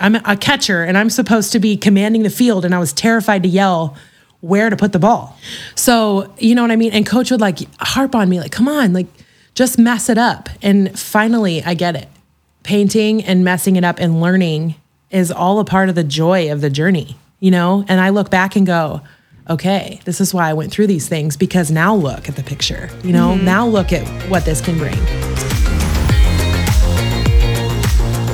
I'm a catcher and I'm supposed to be commanding the field and I was terrified to yell where to put the ball. So, you know what I mean? And coach would like harp on me like, "Come on, like just mess it up." And finally, I get it. Painting and messing it up and learning is all a part of the joy of the journey, you know? And I look back and go, okay, this is why I went through these things because now look at the picture, you know? Mm-hmm. Now look at what this can bring.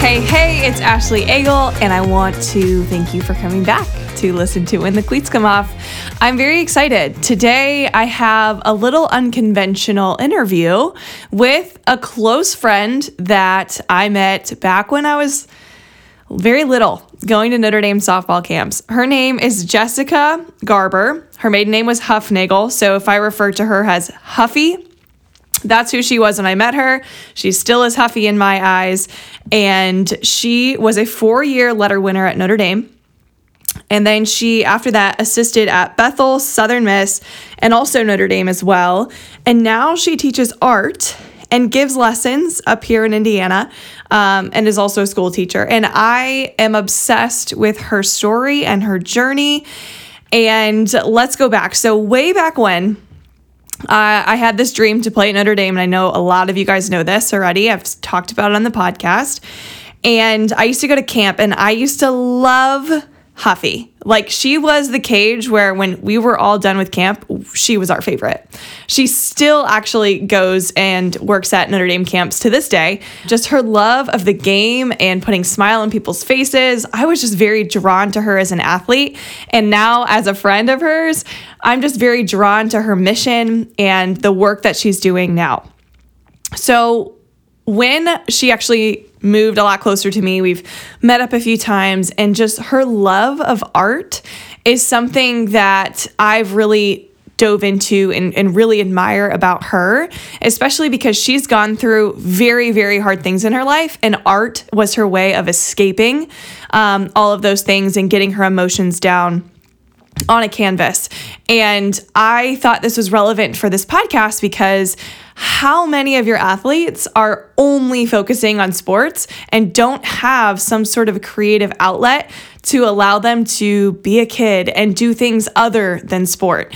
Hey, hey, it's Ashley Eagle, and I want to thank you for coming back to listen to When the Cleats Come Off. I'm very excited. Today, I have a little unconventional interview with a close friend that I met back when I was very little going to Notre Dame softball camps. Her name is Jessica Garber. Her maiden name was Huffnagel. So if I refer to her as Huffy, that's who she was when I met her. She still is Huffy in my eyes. And she was a four year letter winner at Notre Dame. And then she, after that, assisted at Bethel, Southern Miss, and also Notre Dame as well. And now she teaches art and gives lessons up here in Indiana um, and is also a school teacher. And I am obsessed with her story and her journey. And let's go back. So, way back when, uh, I had this dream to play at Notre Dame, and I know a lot of you guys know this already. I've talked about it on the podcast. And I used to go to camp, and I used to love Huffy. Like she was the cage where when we were all done with camp, she was our favorite. She still actually goes and works at Notre Dame camps to this day. Just her love of the game and putting smile on people's faces. I was just very drawn to her as an athlete. And now as a friend of hers, I'm just very drawn to her mission and the work that she's doing now. So when she actually moved a lot closer to me. We've met up a few times, and just her love of art is something that I've really dove into and, and really admire about her, especially because she's gone through very, very hard things in her life, and art was her way of escaping um, all of those things and getting her emotions down on a canvas. And I thought this was relevant for this podcast because how many of your athletes are only focusing on sports and don't have some sort of creative outlet to allow them to be a kid and do things other than sport?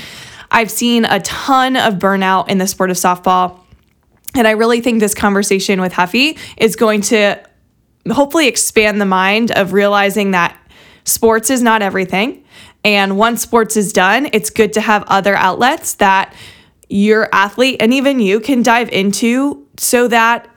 I've seen a ton of burnout in the sport of softball. And I really think this conversation with Huffy is going to hopefully expand the mind of realizing that sports is not everything. And once sports is done, it's good to have other outlets that your athlete and even you can dive into so that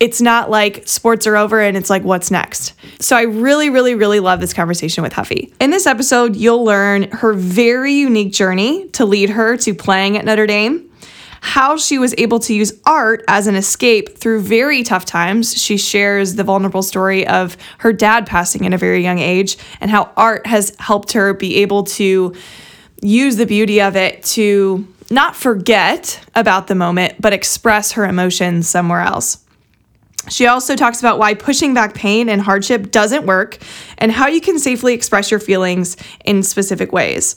it's not like sports are over and it's like, what's next? So I really, really, really love this conversation with Huffy. In this episode, you'll learn her very unique journey to lead her to playing at Notre Dame, how she was able to use art as an escape through very tough times. She shares the vulnerable story of her dad passing at a very young age and how art has helped her be able to use the beauty of it to not forget about the moment, but express her emotions somewhere else. She also talks about why pushing back pain and hardship doesn't work and how you can safely express your feelings in specific ways.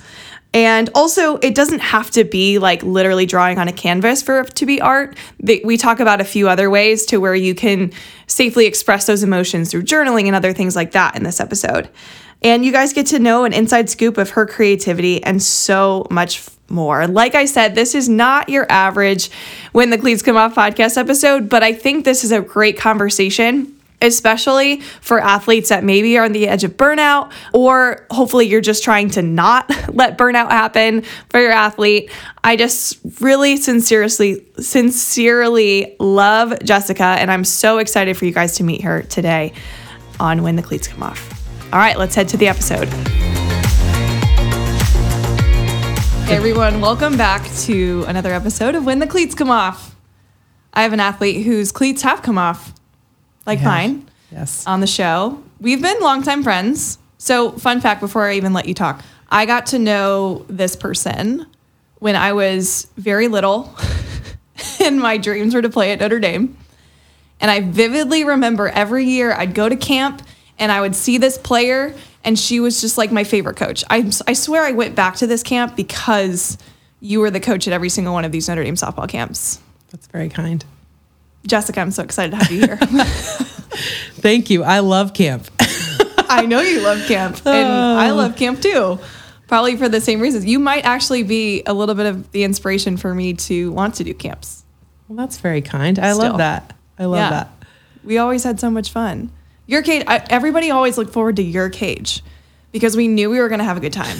And also, it doesn't have to be like literally drawing on a canvas for it to be art. We talk about a few other ways to where you can safely express those emotions through journaling and other things like that in this episode. And you guys get to know an inside scoop of her creativity and so much more. Like I said, this is not your average When the Cleats Come Off podcast episode, but I think this is a great conversation especially for athletes that maybe are on the edge of burnout, or hopefully you're just trying to not let burnout happen for your athlete. I just really sincerely, sincerely love Jessica, and I'm so excited for you guys to meet her today on When the Cleats Come Off. All right, let's head to the episode. Hey everyone, welcome back to another episode of When the Cleats Come Off. I have an athlete whose cleats have come off, like Yeah. mine, Yes. on the show. We've been longtime friends. So, fun fact before I even let you talk, I got to know this person when I was very little, and my dreams were to play at Notre Dame. And I vividly remember every year I'd go to camp and I would see this player, and she was just like my favorite coach. I, I swear I went back to this camp because you were the coach at every single one of these Notre Dame softball camps. That's very kind. Jessica, I'm so excited to have you here. Thank you. I love camp. I know you love camp, and I oh. love camp too. Probably for the same reasons. You might actually be a little bit of the inspiration for me to want to do camps. Well, that's very kind. I Still. love that. I love Yeah. that. We always had so much fun. Your cage, I, everybody always looked forward to your cage because we knew we were going to have a good time.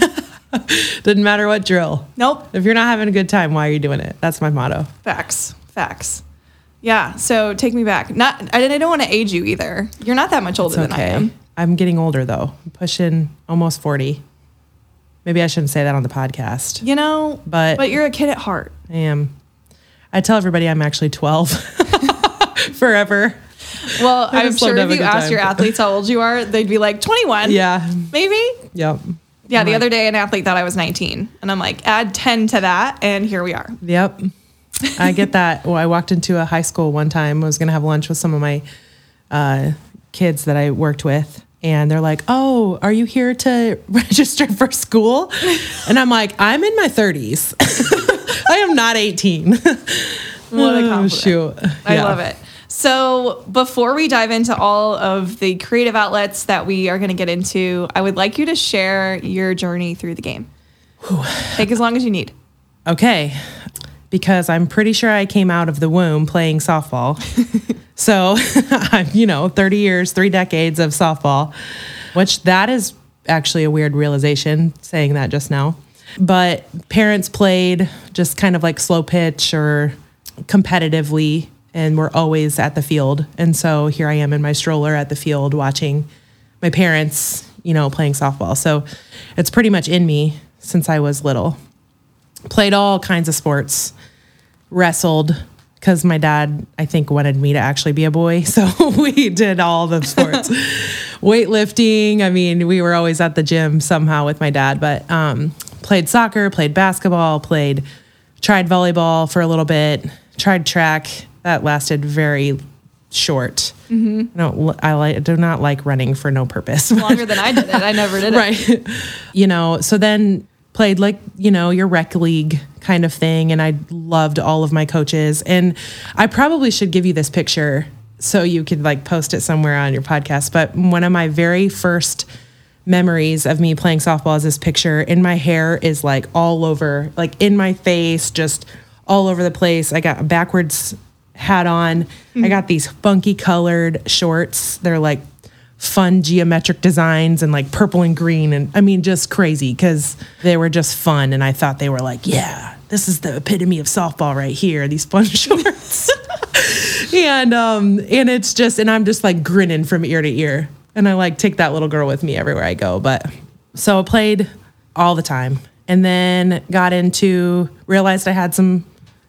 Didn't matter what drill. nope. If you're not having a good time, why are you doing it? That's my motto. Facts. Facts. Yeah. So take me back. Not, I, I don't want to age you either. You're not that much older It's than I okay. am. I'm getting older though. I'm pushing almost 40. Maybe I shouldn't say that on the podcast. You know, But- but you're a kid at heart. I am. I tell everybody I'm actually 12 forever. Well, I'm sure if you asked time. your athletes how old you are, they'd be like 21. Yeah. Maybe. Yep. Yeah, the other day an athlete thought I was 19. And I'm like, add 10 to that, and here we are. Yep. I get that. Well, I walked into a high school one time. I was going to have lunch with some of my uh, kids that I worked with. And they're like, Oh, are you here to register for school? And I'm like, I'm in my 30s. I am not 18. What a Oh, compliment. shoot. I Yeah. love it. So, before we dive into all of the creative outlets that we are going to get into, I would like you to share your journey through the game. Take as long as you need. Okay. Because I'm pretty sure I came out of the womb playing softball. so I'm, you know, 30 years, three decades of softball, which that is actually a weird realization saying that just now. But parents played just kind of like slow pitch or competitively and we're always at the field. And so here I am in my stroller at the field watching my parents, you know, playing softball. So it's pretty much in me since I was little played all kinds of sports, wrestled because my dad, I think, wanted me to actually be a boy. So we did all the sports, weightlifting. I mean, we were always at the gym somehow with my dad, but um, played soccer, played basketball, played, tried volleyball for a little bit, tried track. That lasted very short. I don't. I like. Do not like running for no purpose. Longer than I did it. I never did it. right you know so then played like you know your rec league kind of thing and i loved all of my coaches. And i probably should give you this picture so you could like post it somewhere on your podcast but one of my very first memories of me playing softball is this picture and my hair is like all over like in my face just all over the place. I got a backwards hat on. I mm-hmm. got these funky colored shorts. They're like fun geometric designs and like purple and green and I mean just crazy because they were just fun and I thought they were like yeah this is the epitome of softball right here these fun shorts. And um and it's just and I'm just like grinning from ear to ear. And I like take that little girl with me everywhere I go but so I played all the time and then got into realized I had some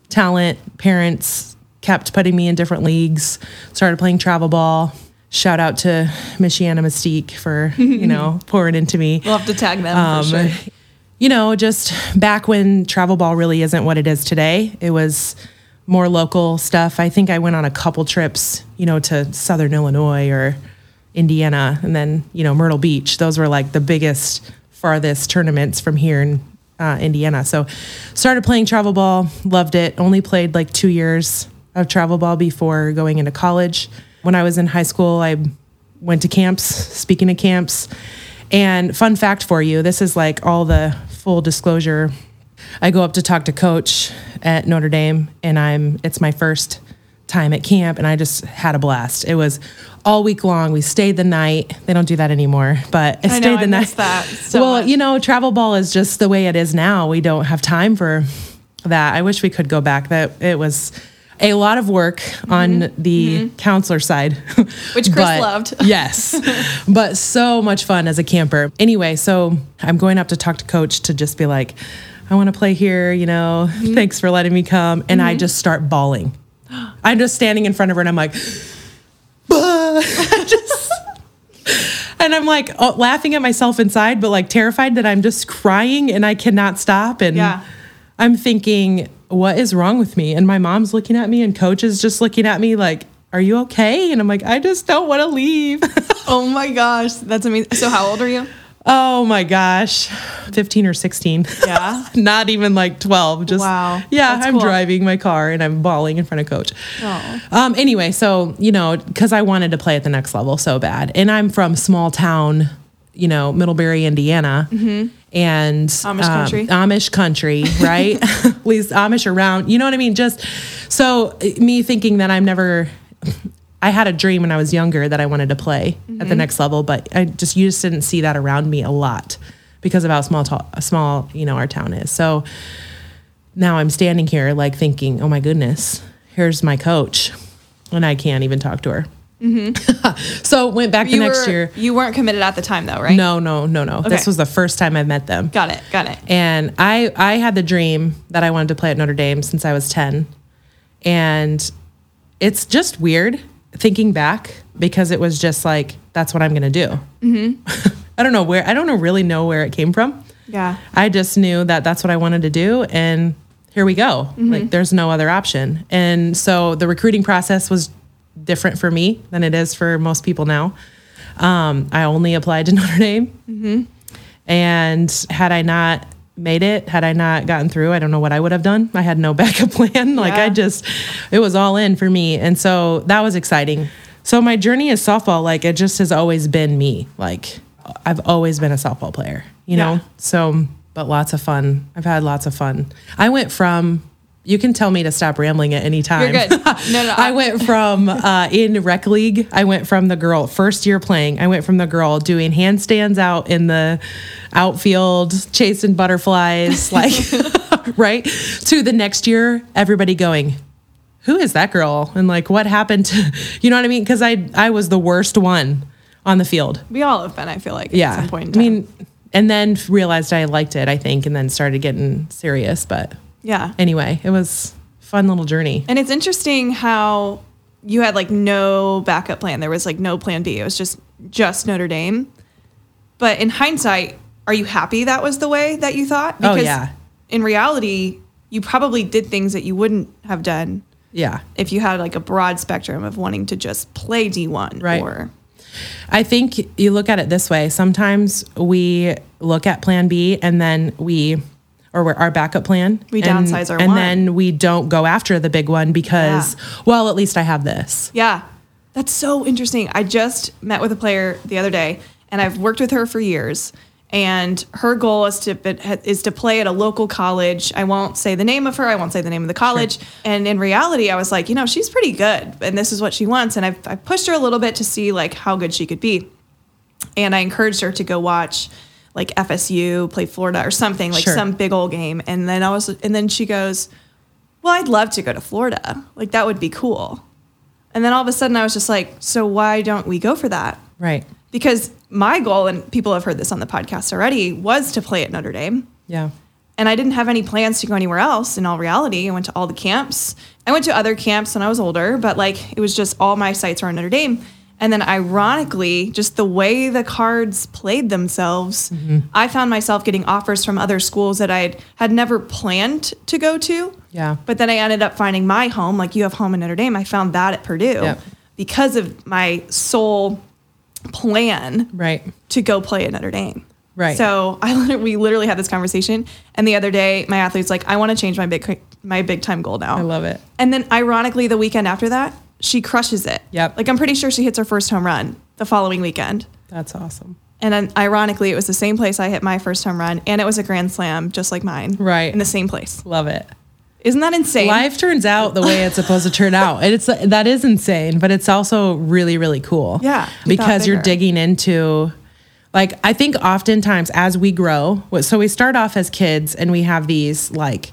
talent parents kept putting me in different leagues started playing travel ball shout out to Michiana Mystique for you know pouring into me We'll have to tag them um, for sure. you know, just back when travel ball really isn't what it is today, it was more local stuff. I think I went on a couple trips, you know, to Southern Illinois or Indiana and then, you know, Myrtle Beach. Those were like the biggest, farthest tournaments from here in uh, Indiana. So started playing travel ball, loved it. Only played like two years of travel ball before going into college. When I was in high school, I went to camps, speaking of camps. And fun fact for you this is like all the full disclosure. I go up to talk to coach at Notre Dame, and I'm it's my first time at camp and I just had a blast. It was all week long. We stayed the night. They don't do that anymore, but I I stayed know, the I night. that so well, much. you know, travel ball is just the way it is now. We don't have time for that. I wish we could go back. That it was a lot of work on the counselor side, Mm-hmm. Which Chris But- loved. yes, but so much fun as a camper. Anyway, so I'm going up to talk to coach to just be like, I want to play here. You know, Mm-hmm. thanks for letting me come. And I just start bawling. I'm just standing in front of her and I'm like, and I'm like oh, laughing at myself inside, but like terrified that I'm just crying and I cannot stop. And Yeah. I'm thinking, what is wrong with me? And my mom's looking at me and coach is just looking at me like, are you okay? And I'm like, I just don't want to leave. Oh my gosh, that's amazing. So how old are you? oh my gosh, 15 or 16. Yeah. Not even like 12. Just, Wow. yeah, That's I'm cool. driving my car and I'm bawling in front of coach. Oh. Um, anyway, so, you know, because I wanted to play at the next level so bad. And I'm from small town, you know, Middlebury, Indiana. And Amish um, country. Amish country, right? At least Amish around. You know what I mean? Just so uh, me thinking that I'm never. I had a dream when I was younger that I wanted to play at the next level, but I just you just didn't see that around me a lot because of how small small you know our town is. So now I'm standing here like thinking, oh my goodness, here's my coach, and I can't even talk to her. so went back the next were, year. You weren't committed at the time though, right? No, no, no, no. This was the first time I met them. Got it. Got it. And I I had the dream that I wanted to play at Notre Dame since I was 10. And it's just weird thinking back because it was just like that's what I'm going to do. Mm-hmm. I don't know where I don't really know where it came from. Yeah. I just knew that that's what I wanted to do and here we go. Like there's no other option. And so the recruiting process was different for me than it is for most people now. Um, I only applied to Notre Dame. And had I not made it, had I not gotten through, I don't know what I would have done. I had no backup plan. Like Yeah. I just, it was all in for me. And so that was exciting. So my journey is softball. Like it just has always been me. Like I've always been a softball player, you know? So, but lots of fun. I've had lots of fun. I went from, you can tell me to stop rambling at any time. You're good. No, no. I went from uh, in rec league. I went from the girl first year playing. I went from the girl doing handstands out in the outfield, chasing butterflies, like right, to the next year. Everybody going, who is that girl? And like, what happened to, you know what I mean? Because I I was the worst one on the field. We all have been, I feel like, Yeah, at some point in I mean, and then realized I liked it. I think, and then started getting serious. But yeah. anyway, it was fun little journey. And it's interesting how you had like no backup plan. There was like no plan B. It was just just Notre Dame. But in hindsight, are you happy that was the way that you thought? Oh, yeah. In reality, you probably did things that you wouldn't have done Yeah. if you had like a broad spectrum of wanting to just play D1 Right. or I think you look at it this way. Sometimes we look at plan B and then we, or we're- our backup plan. We and, downsize our And one. then we don't go after the big one because, well, at least I have this. Yeah. That's so interesting. I just met with a player the other day and I've worked with her for years and her goal is to is to play at a local college. I won't say the name of her. I won't say the name of the college. And in reality, I was like, you know, she's pretty good and this is what she wants and I've, I pushed her a little bit to see like how good she could be. And I encouraged her to go watch like FSU play Florida or something like Sure. some big old game. And then I was and then she goes, "Well, I'd love to go to Florida. Like that would be cool." And then all of a sudden I was just like, so why don't we go for that? Right. Because my goal, and people have heard this on the podcast already, was to play at Notre Dame. Yeah. And I didn't have any plans to go anywhere else in all reality. I went to all the camps. I went to other camps when I was older, but like it was just all my sights were on Notre Dame. And then ironically, just the way the cards played themselves, mm-hmm. I found myself getting offers from other schools that I had never planned to go to. Yeah. But then I ended up finding my home, like you have home in Notre Dame. I found that at Purdue Yep. because of my sole plan Right. to go play at Notre Dame. Right. So I literally, we literally had this conversation, and the other day my athlete's like, I want to change my big my big time goal now. I love it. And then ironically, the weekend after that, she crushes it. Yep. Like I'm pretty sure she hits her first home run the following weekend. That's awesome. And then ironically, it was the same place I hit my first home run, and it was a grand slam, just like mine. Right. In the same place. Love it. Isn't that insane? Life turns out the way it's supposed to turn out. And it's that is insane, but it's also really really cool. Yeah, because you're digging into like I think oftentimes as we grow, so we start off as kids and we have these like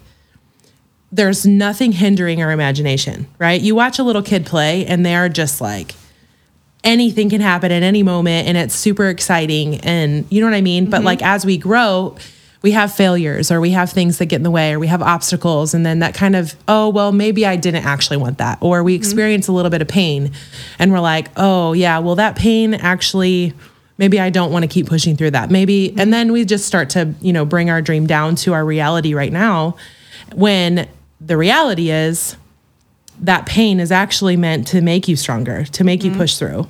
there's nothing hindering our imagination, right? You watch a little kid play and they are just like anything can happen at any moment and it's super exciting and you know what I mean? But mm-hmm. like as we grow, we have failures or we have things that get in the way or we have obstacles and then that kind of oh well maybe I didn't actually want that or we mm-hmm. experience a little bit of pain and we're like oh yeah well that pain actually maybe I don't want to keep pushing through that maybe and then we just start to you know bring our dream down to our reality right now when the reality is that pain is actually meant to make you stronger, to make you mm-hmm. push through.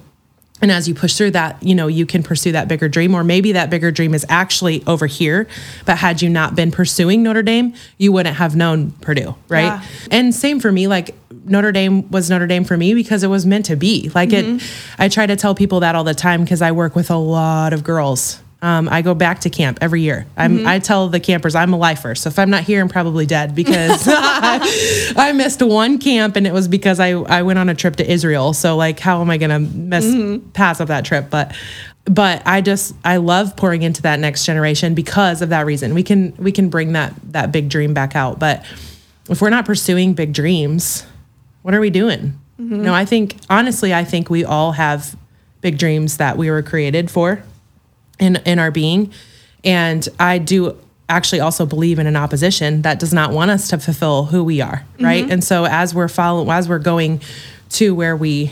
And as you push through that, you know, you can pursue that bigger dream, or maybe that bigger dream is actually over here. But had you not been pursuing Notre Dame, you wouldn't have known Purdue, right? Yeah. And same for me, like Notre Dame was Notre Dame for me because it was meant to be. Like it, mm-hmm. I try to tell people that all the time because I work with a lot of girls. Um, I go back to camp every year. I'm, mm-hmm. I tell the campers I'm a lifer, so if I'm not here, I'm probably dead because I missed one camp and it was because I, I went on a trip to Israel. So like, how am I gonna miss mm-hmm. pass up that trip? But but I just I love pouring into that next generation because of that reason. We can we can bring that that big dream back out. But if we're not pursuing big dreams, what are we doing? Mm-hmm. No, I think honestly, I think we all have big dreams that we were created for in in our being. And i do actually also believe in an opposition that does not want us to fulfill who we are right? Mm-hmm. And so as we're following as we're going to where we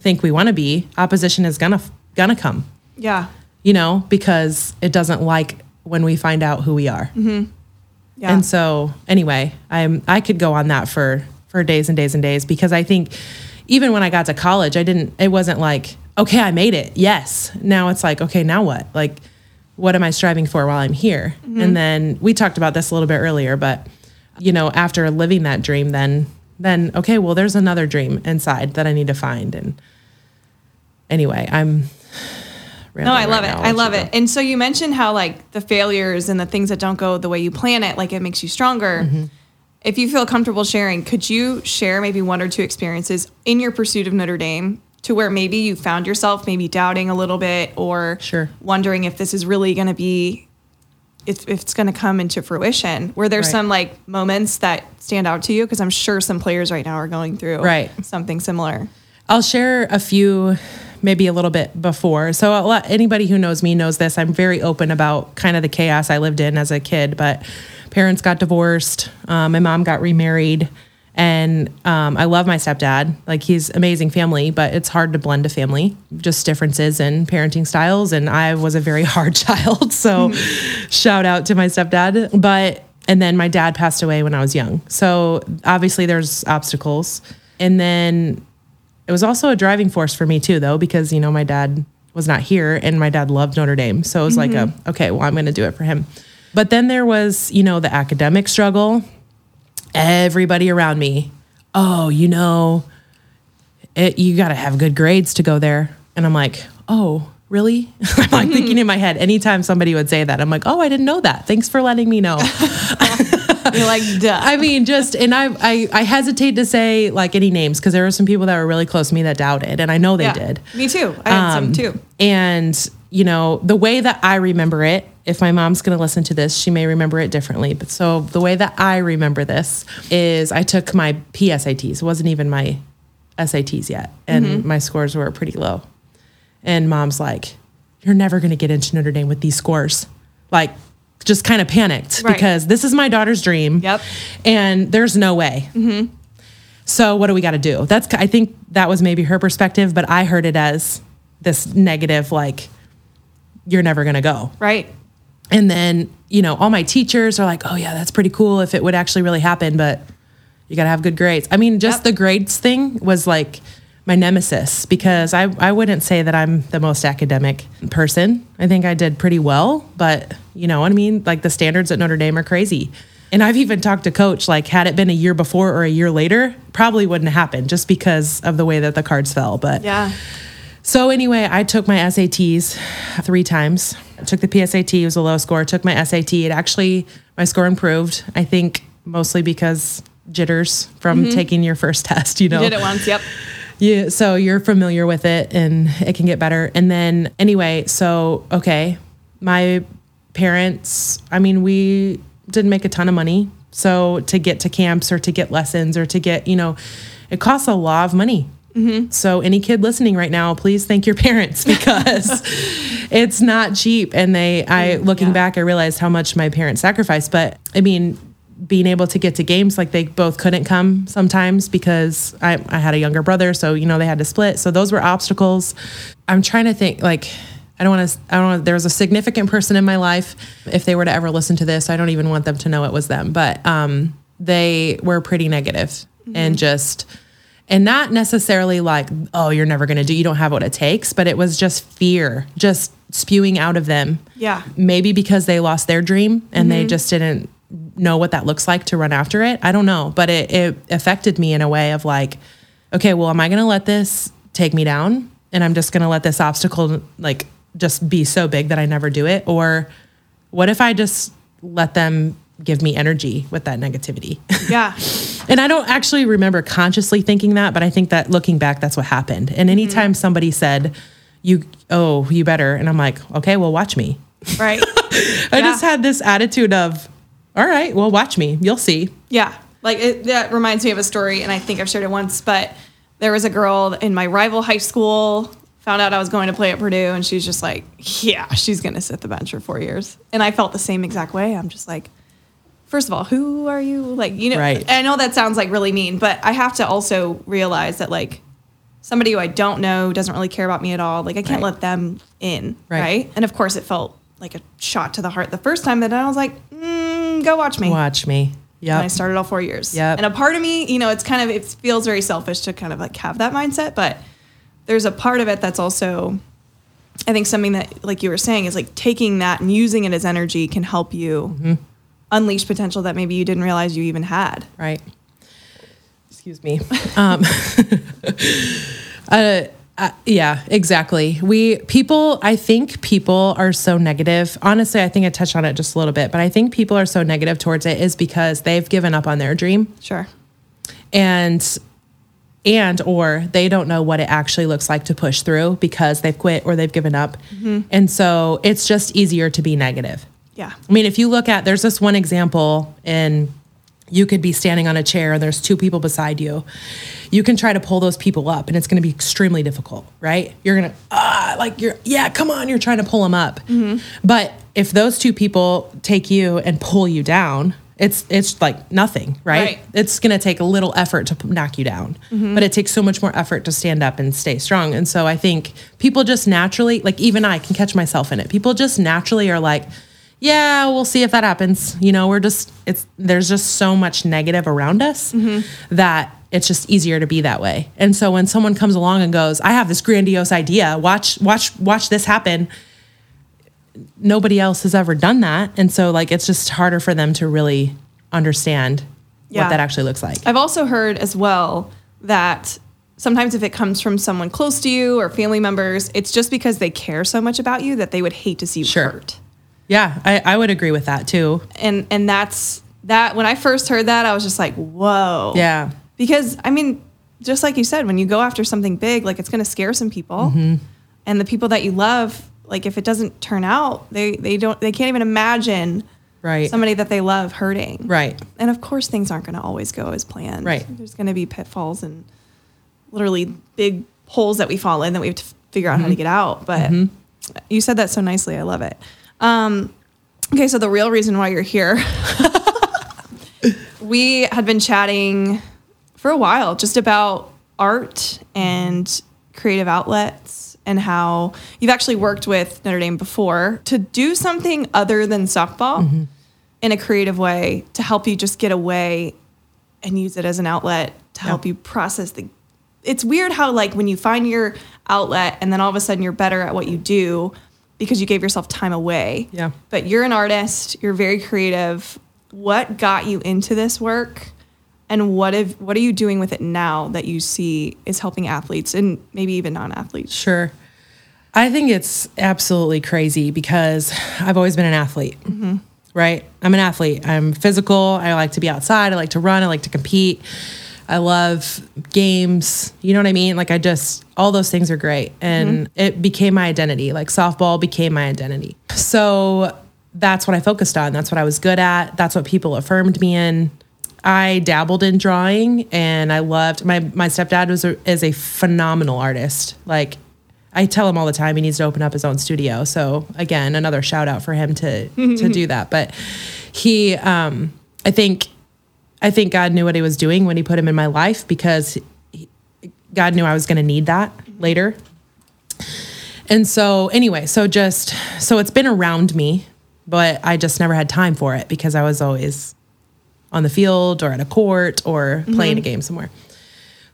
think we want to be opposition is gonna gonna come. Yeah. you know because it doesn't like when we find out who we are. Mm-hmm. Yeah. and so anyway, I'm I could go on that for for days and days and days because I think even when I got to college, I didn't it wasn't like, okay, I made it. Yes. Now it's like, okay, now what? Like what am I striving for while I'm here? And then we talked about this a little bit earlier, but you know, after living that dream then then okay, well there's another dream inside that I need to find and anyway, I'm No, I love it. I love it. And so you mentioned how like the failures and the things that don't go the way you plan it, like it makes you stronger. Mm-hmm. If you feel comfortable sharing, could you share maybe one or two experiences in your pursuit of Notre Dame to where maybe you found yourself maybe doubting a little bit or Sure. wondering if this is really going to be if, if it's going to come into fruition? Were there Right. some like moments that stand out to you? Because I'm sure some players right now are going through Right. something similar. I'll share a few, maybe a little bit before. So a lot, anybody who knows me knows this. I'm very open about kind of the chaos I lived in as a kid. But parents got divorced. Um, my mom got remarried, and um, I love my stepdad. Like he's amazing family, but it's hard to blend a family. Just differences in parenting styles, and I was a very hard child. So shout out to my stepdad. But and then my dad passed away when I was young. So obviously there's obstacles. And then it was also a driving force for me too, though, because you know my dad was not here, and my dad loved Notre Dame, so it was like a okay, well I'm going to do it for him. But then there was you know the academic struggle. Everybody around me, oh, you know, it, you got to have good grades to go there, and I'm like, oh. Really? I'm like thinking in my head, anytime somebody would say that, I'm like, oh, I didn't know that. Thanks for letting me know. You're like, duh. I mean, just and I I, I hesitate to say like any names because there were some people that were really close to me that doubted, and I know they Yeah. did. Me too. I had some Um, too. And you know the way that I remember it. If my mom's going to listen to this, she may remember it differently. But so the way that I remember this is I took my PSATs. It wasn't even my SATs yet, and Mm-hmm. my scores were pretty low. And mom's like, "You're never going to get into Notre Dame with these scores." Like, just kind of panicked Right. because this is my daughter's dream. Yep. And there's no way. Hmm. So what do we got to do? That's I think that was maybe her perspective, but I heard it as this negative, like you're never gonna go. Right. And then you know all my teachers are like, oh yeah, that's pretty cool if it would actually really happen, but you got to have good grades. I mean, just Yep. the grades thing was like my nemesis because I I wouldn't say that I'm the most academic person. I think I did pretty well, but you know what I mean. Like the standards at Notre Dame are crazy. And I've even talked to coach like had it been a year before or a year later, probably wouldn't have happened just because of the way that the cards fell. But Yeah. so anyway, I took my SATs three times. I took the PSAT, it was a low score. Took my SAT. It actually my score improved. I think mostly because jitters from mm-hmm. taking your first test, you know. You Did it once. Yep. Yeah, so you're familiar with it and it can get better. And then anyway, so okay, my parents, I mean, we didn't make a ton of money. So to get to camps or to get lessons or to get, you know, it costs a lot of money. Mm-hmm. So any kid listening right now, please thank your parents because it's not cheap. And they, I mm, looking Yeah. back, I realized how much my parents sacrificed. But I mean, being able to get to games like they both couldn't come sometimes because I, I had a younger brother so you know they had to split so those were obstacles i'm trying to think like i don't want to i don't want there's a significant person in my life if they were to ever listen to this i don't even want them to know it was them but um they were pretty negative and mm-hmm. just and not necessarily like oh you're never going to do you don't have what it takes but it was just fear just spewing out of them Yeah. maybe because they lost their dream and they mm-hmm. just didn't know what that looks like to run after it. I don't know, but it, it affected me in a way of like, okay, well, am I going to let this take me down? And I'm just going to let this obstacle like just be so big that I never do it? Or what if I just let them give me energy with that negativity? Yeah. And I don't actually remember consciously thinking that, but I think that looking back, that's what happened. And mm-hmm. anytime somebody said, you, oh, you better. And I'm like, okay, well, watch me. Right. I Yeah. just had this attitude of, all right, well, watch me. You'll see. Yeah, like it, that reminds me of a story, and I think I've shared it once. But there was a girl in my rival high school. Found out I was going to play at Purdue, and she's just like, "Yeah, she's gonna sit the bench for four years." And I felt the same exact way. I'm just like, first of all, who are you? Like, you know, Right. I know that sounds like really mean, but I have to also realize that like somebody who I don't know doesn't really care about me at all. Like, I can't Right. let them in, Right. right. And of course, it felt like a shot to the heart the first time that I was like, mm, "Go watch me." Watch me. And I started all four years. Yeah. And a part of me, you know, it's kind of it feels very selfish to kind of like have that mindset, but there's a part of it that's also I think something that like you were saying is like taking that and using it as energy can help you Mm-hmm. Unleash potential that maybe you didn't realize you even had. Right. Excuse me. Um, uh, uh, yeah, exactly. We people, I think people are so negative. Honestly, I think I touched on it just a little bit, but I think people are so negative towards it is because they've given up on their dream Sure. and and or they don't know what it actually looks like to push through because they've quit or they've given up. And so it's just easier to be negative. Yeah. I mean, if you look at, there's this one example, and you could be standing on a chair and there's two people beside you. You can try to pull those people up, and it's going to be extremely difficult, right? You're going to, ah, like, you're, yeah, come on, you're trying to pull them up. But if those two people take you and pull you down, it's it's like nothing, right? Right. It's going to take a little effort to p- knock you down, but it takes so much more effort to stand up and stay strong. And so I think people just naturally, like even I can catch myself in it. People just naturally are like, yeah, we'll see if that happens. You know, we're just it's there's just so much negative around us mm-hmm. that it's just easier to be that way. And so when someone comes along and goes, I have this grandiose idea, watch watch watch this happen. Nobody else has ever done that. And so like it's just harder for them to really understand Yeah. what that actually looks like. I've also heard as well that sometimes if it comes from someone close to you or family members, it's just because they care so much about you that they would hate to see you Sure. hurt. Yeah, I, I would agree with that too. And and that's that when I first heard that, I was just like, whoa. Yeah. Because I mean, just like you said, when you go after something big, like it's gonna scare some people. Mm-hmm. And the people that you love, like if it doesn't turn out, they they don't they can't even imagine Right. somebody that they love hurting. right. And of course things aren't gonna always go as planned. Right. There's gonna be pitfalls and literally big holes that we fall in that we have to figure out how to get out. But you said that so nicely. I love it. Um, okay, so the real reason why you're here, we had been chatting for a while just about art and creative outlets and how you've actually worked with Notre Dame before to do something other than softball in a creative way to help you just get away and use it as an outlet to help you process the it's weird how like when you find your outlet and then all of a sudden you're better at what you do because you gave yourself time away. Yeah. But you're an artist, you're very creative. What got you into this work? And what if what are you doing with it now that you see is helping athletes and maybe even non-athletes? Sure. I think it's absolutely crazy because I've always been an athlete. Mm-hmm. right? I'm an athlete. I'm physical. I like to be outside. I like to run. I like to compete. I love games. You know what I mean? Like I just all those things are great and it became my identity. Like softball became my identity. So that's what I focused on. That's what I was good at. That's what people affirmed me in. I dabbled in drawing and I loved my my stepdad was a, is a phenomenal artist. Like I tell him all the time he needs to open up his own studio. So again, another shout out for him to to do that. But he um I think I think God knew what he was doing when he put him in my life because he, God knew I was going to need that later. And so anyway, so just so it's been around me, but I just never had time for it because I was always on the field or at a court or mm-hmm. playing a game somewhere.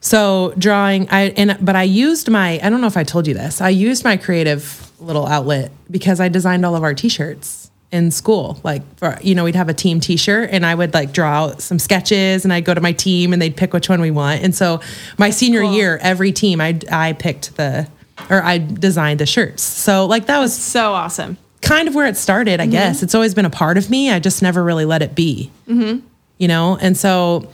So drawing, I and but I used my I don't know if I told you this. I used my creative little outlet because I designed all of our t-shirts in school. Like for you know, we'd have a team t-shirt and I would like draw out some sketches and I'd go to my team and they'd pick which one we want. And so my senior cool. year, every team I I picked the or I designed the shirts. So like that was So awesome. kind of where it started, I mm-hmm. guess. It's always been a part of me. I just never really let it be. Mm-hmm. You know? And so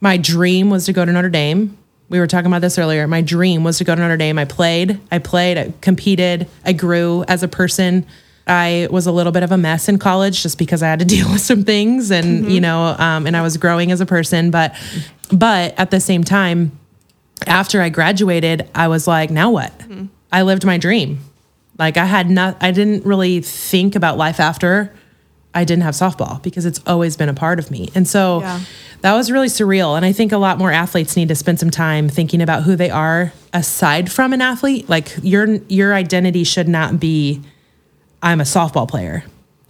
my dream was to go to Notre Dame. We were talking about this earlier. My dream was to go to Notre Dame. I played, I played, I competed, I grew as a person. I was a little bit of a mess in college just because I had to deal with some things and, you know, um, and I was growing as a person. But, but at the same time, after I graduated, I was like, now what? I lived my dream. Like I had not, I didn't really think about life after I didn't have softball because it's always been a part of me. And so Yeah. that was really surreal. And I think a lot more athletes need to spend some time thinking about who they are aside from an athlete. Like your, your identity should not be, I'm a softball player.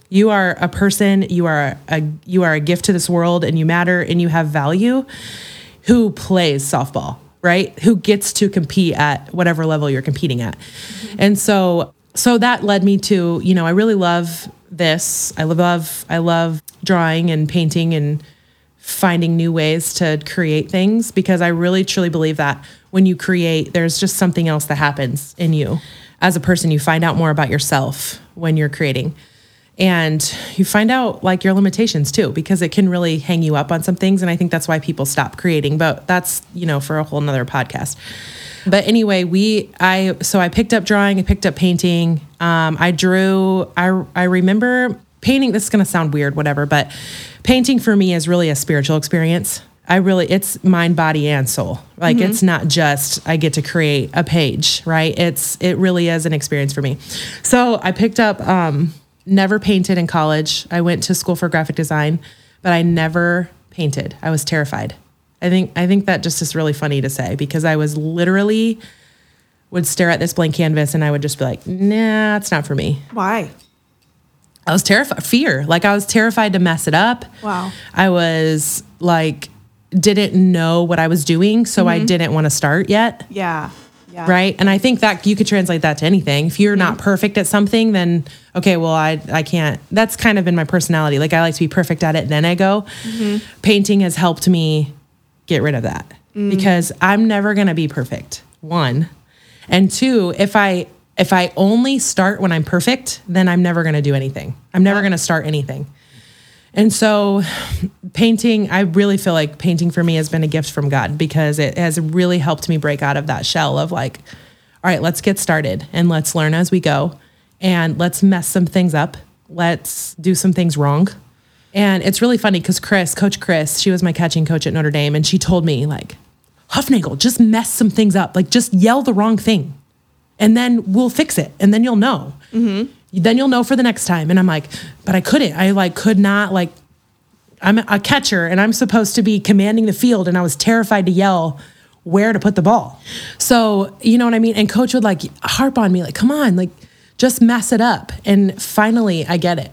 You are a person, you are a, you are a gift to this world and you matter and you have value who plays softball, right? Who gets to compete at whatever level you're competing at. Mm-hmm. And so so that led me to, you know, I really love this. I love I love drawing and painting and finding new ways to create things because I really truly believe that when you create, there's just something else that happens in you. As a person, you find out more about yourself when you're creating. And you find out like your limitations too because it can really hang you up on some things and i think that's why people stop creating but that's you know for a whole nother podcast. But anyway we i so i picked up drawing i picked up painting um, i drew i i remember painting this is going to sound weird whatever but painting for me is really a spiritual experience I really, it's mind, body, and soul. Like it's not just I get to create a page, right? It's it really is an experience for me. So I picked up, um, never painted in college. I went to school for graphic design, but I never painted. I was terrified. I think I think that just is really funny to say because I was literally would stare at this blank canvas and I would just be like, nah, it's not for me. Why? I was terrified, fear. Like I was terrified to mess it up. Wow. I was like, didn't know what I was doing, so I mm-hmm. didn't want to start yet. Yeah. Yeah. Right. And I think that you could translate that to anything. If you're not perfect at something, then okay, well, I I can't. That's kind of been my personality. Like I like to be perfect at it, then I go. Mm-hmm. Painting has helped me get rid of that mm. because I'm never gonna be perfect. One, and two, if I if I only start when I'm perfect, then I'm never gonna do anything. I'm never gonna start anything. And so, painting, I really feel like painting for me has been a gift from God because it has really helped me break out of that shell of like, all right, let's get started and let's learn as we go and let's mess some things up. Let's do some things wrong. And it's really funny because Chris, Coach Chris, she was my catching coach at Notre Dame, and she told me, like, Huffnagel, just mess some things up. Like, just yell the wrong thing and then we'll fix it and then you'll know mm-hmm. Then you'll know for the next time. And i'm like but i couldn't. I like could not like i'm a catcher and i'm supposed to be commanding the field and i was terrified to yell where to put the ball. So you know what i mean? And coach would like harp on me like come on like just mess it up. And finally i get it.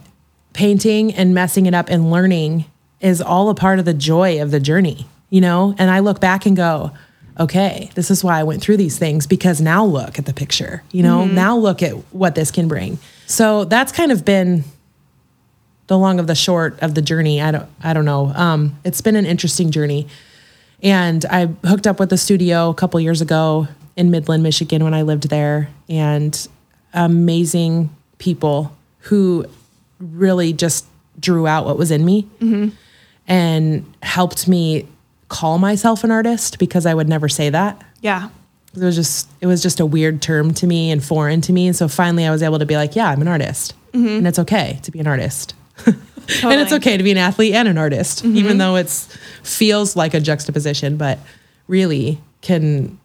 Painting and messing it up and learning is all a part of the joy of the journey you know? And i look back and go okay, this is why I went through these things because now look at the picture, you know, mm-hmm. now look at what this can bring. So that's kind of been the long of the short of the journey. I don't, I don't know. Um, it's been an interesting journey. And I hooked up with a studio a couple years ago in Midland, Michigan when I lived there and amazing people who really just drew out what was in me and helped me call myself an artist because I would never say that. Yeah. It was just it was just a weird term to me and foreign to me. And so finally I was able to be like, yeah, I'm an artist. And it's okay to be an artist. and it's okay to be an athlete and an artist, even though it's feels like a juxtaposition, but really can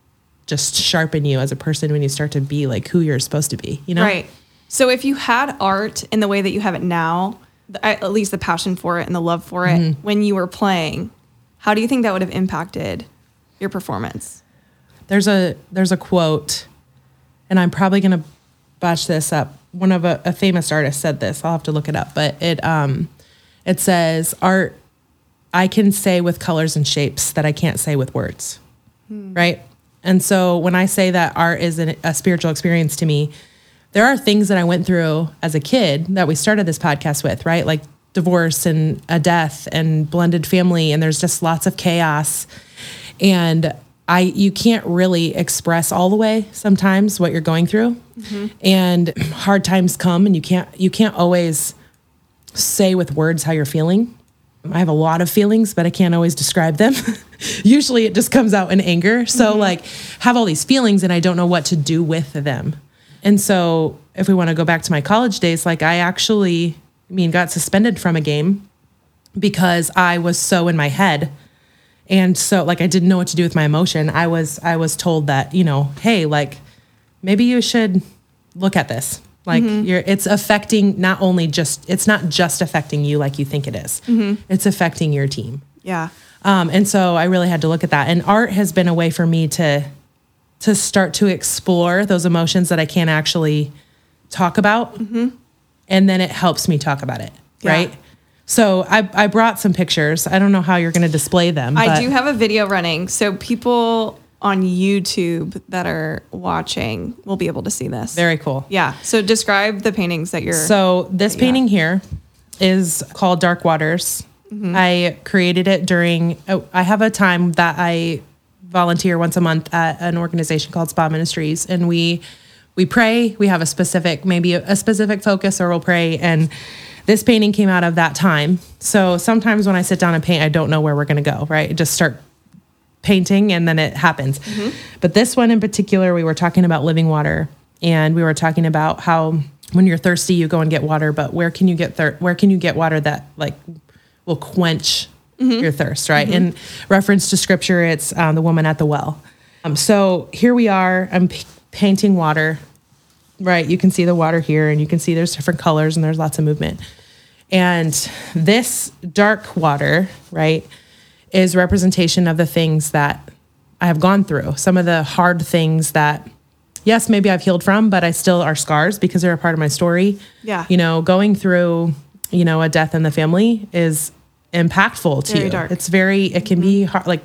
just sharpen you as a person when you start to be like who you're supposed to be, you know? Right. So if you had art in the way that you have it now, the, at least the passion for it and the love for it Mm-hmm. when you were playing, how do you think that would have impacted your performance? There's a there's a quote, and I'm probably gonna botch this up. One of a, a famous artist said this. I'll have to look it up, but it um it says art I can say with colors and shapes that I can't say with words. Right? And so when I say that art is an, a spiritual experience to me, there are things that I went through as a kid that we started this podcast with, right? Like divorce and a death and blended family and there's just lots of chaos. And I you can't really express all the way sometimes what you're going through. Mm-hmm. And hard times come and you can't you can't always say with words how you're feeling. I have a lot of feelings, but I can't always describe them. Usually it just comes out in anger. So mm-hmm. like have all these feelings and I don't know what to do with them. And so if we want to go back to my college days, like I actually I mean got suspended from a game because I was so in my head. And so like I didn't know what to do with my emotion. I was I was told that, you know, hey, like maybe you should look at this. Like mm-hmm. you're it's affecting not only just it's not just affecting you like you think it is. Mm-hmm. It's affecting your team. Yeah. Um, and so I really had to look at that. And art has been a way for me to to start to explore those emotions that I can't actually talk about. Mm-hmm. And then it helps me talk about it. Yeah. Right. So I, I brought some pictures. I don't know how you're going to display them. I do have a video running, so people on YouTube that are watching will be able to see this. Very cool. yeah. So describe the paintings that you're. So this painting here is called Dark Waters. Mm-hmm. I created it during. oh, I have a time that I volunteer once a month at an organization called Spa Ministries, and we we pray. We have a specific, maybe a, a specific focus, or we'll pray. And this painting came out of that time. So sometimes when I sit down and paint, I don't know where we're going to go. Right, just start painting and then it happens. But this one in particular, we were talking about living water and we were talking about how when you're thirsty, you go and get water, but where can you get thir- where can you get water that like will quench your thirst, right? In reference to scripture, it's um, the woman at the well. Um, so here we are. I'm p- painting water, right? You can see the water here, and you can see there's different colors and there's lots of movement. And this dark water, right, is representation of the things that I have gone through. Some of the hard things that, yes, maybe I've healed from, but I still are scars because they're a part of my story. Yeah. You know, going through, you know, a death in the family is impactful to Very you. dark. It's very, it can be mm-hmm. hard, like,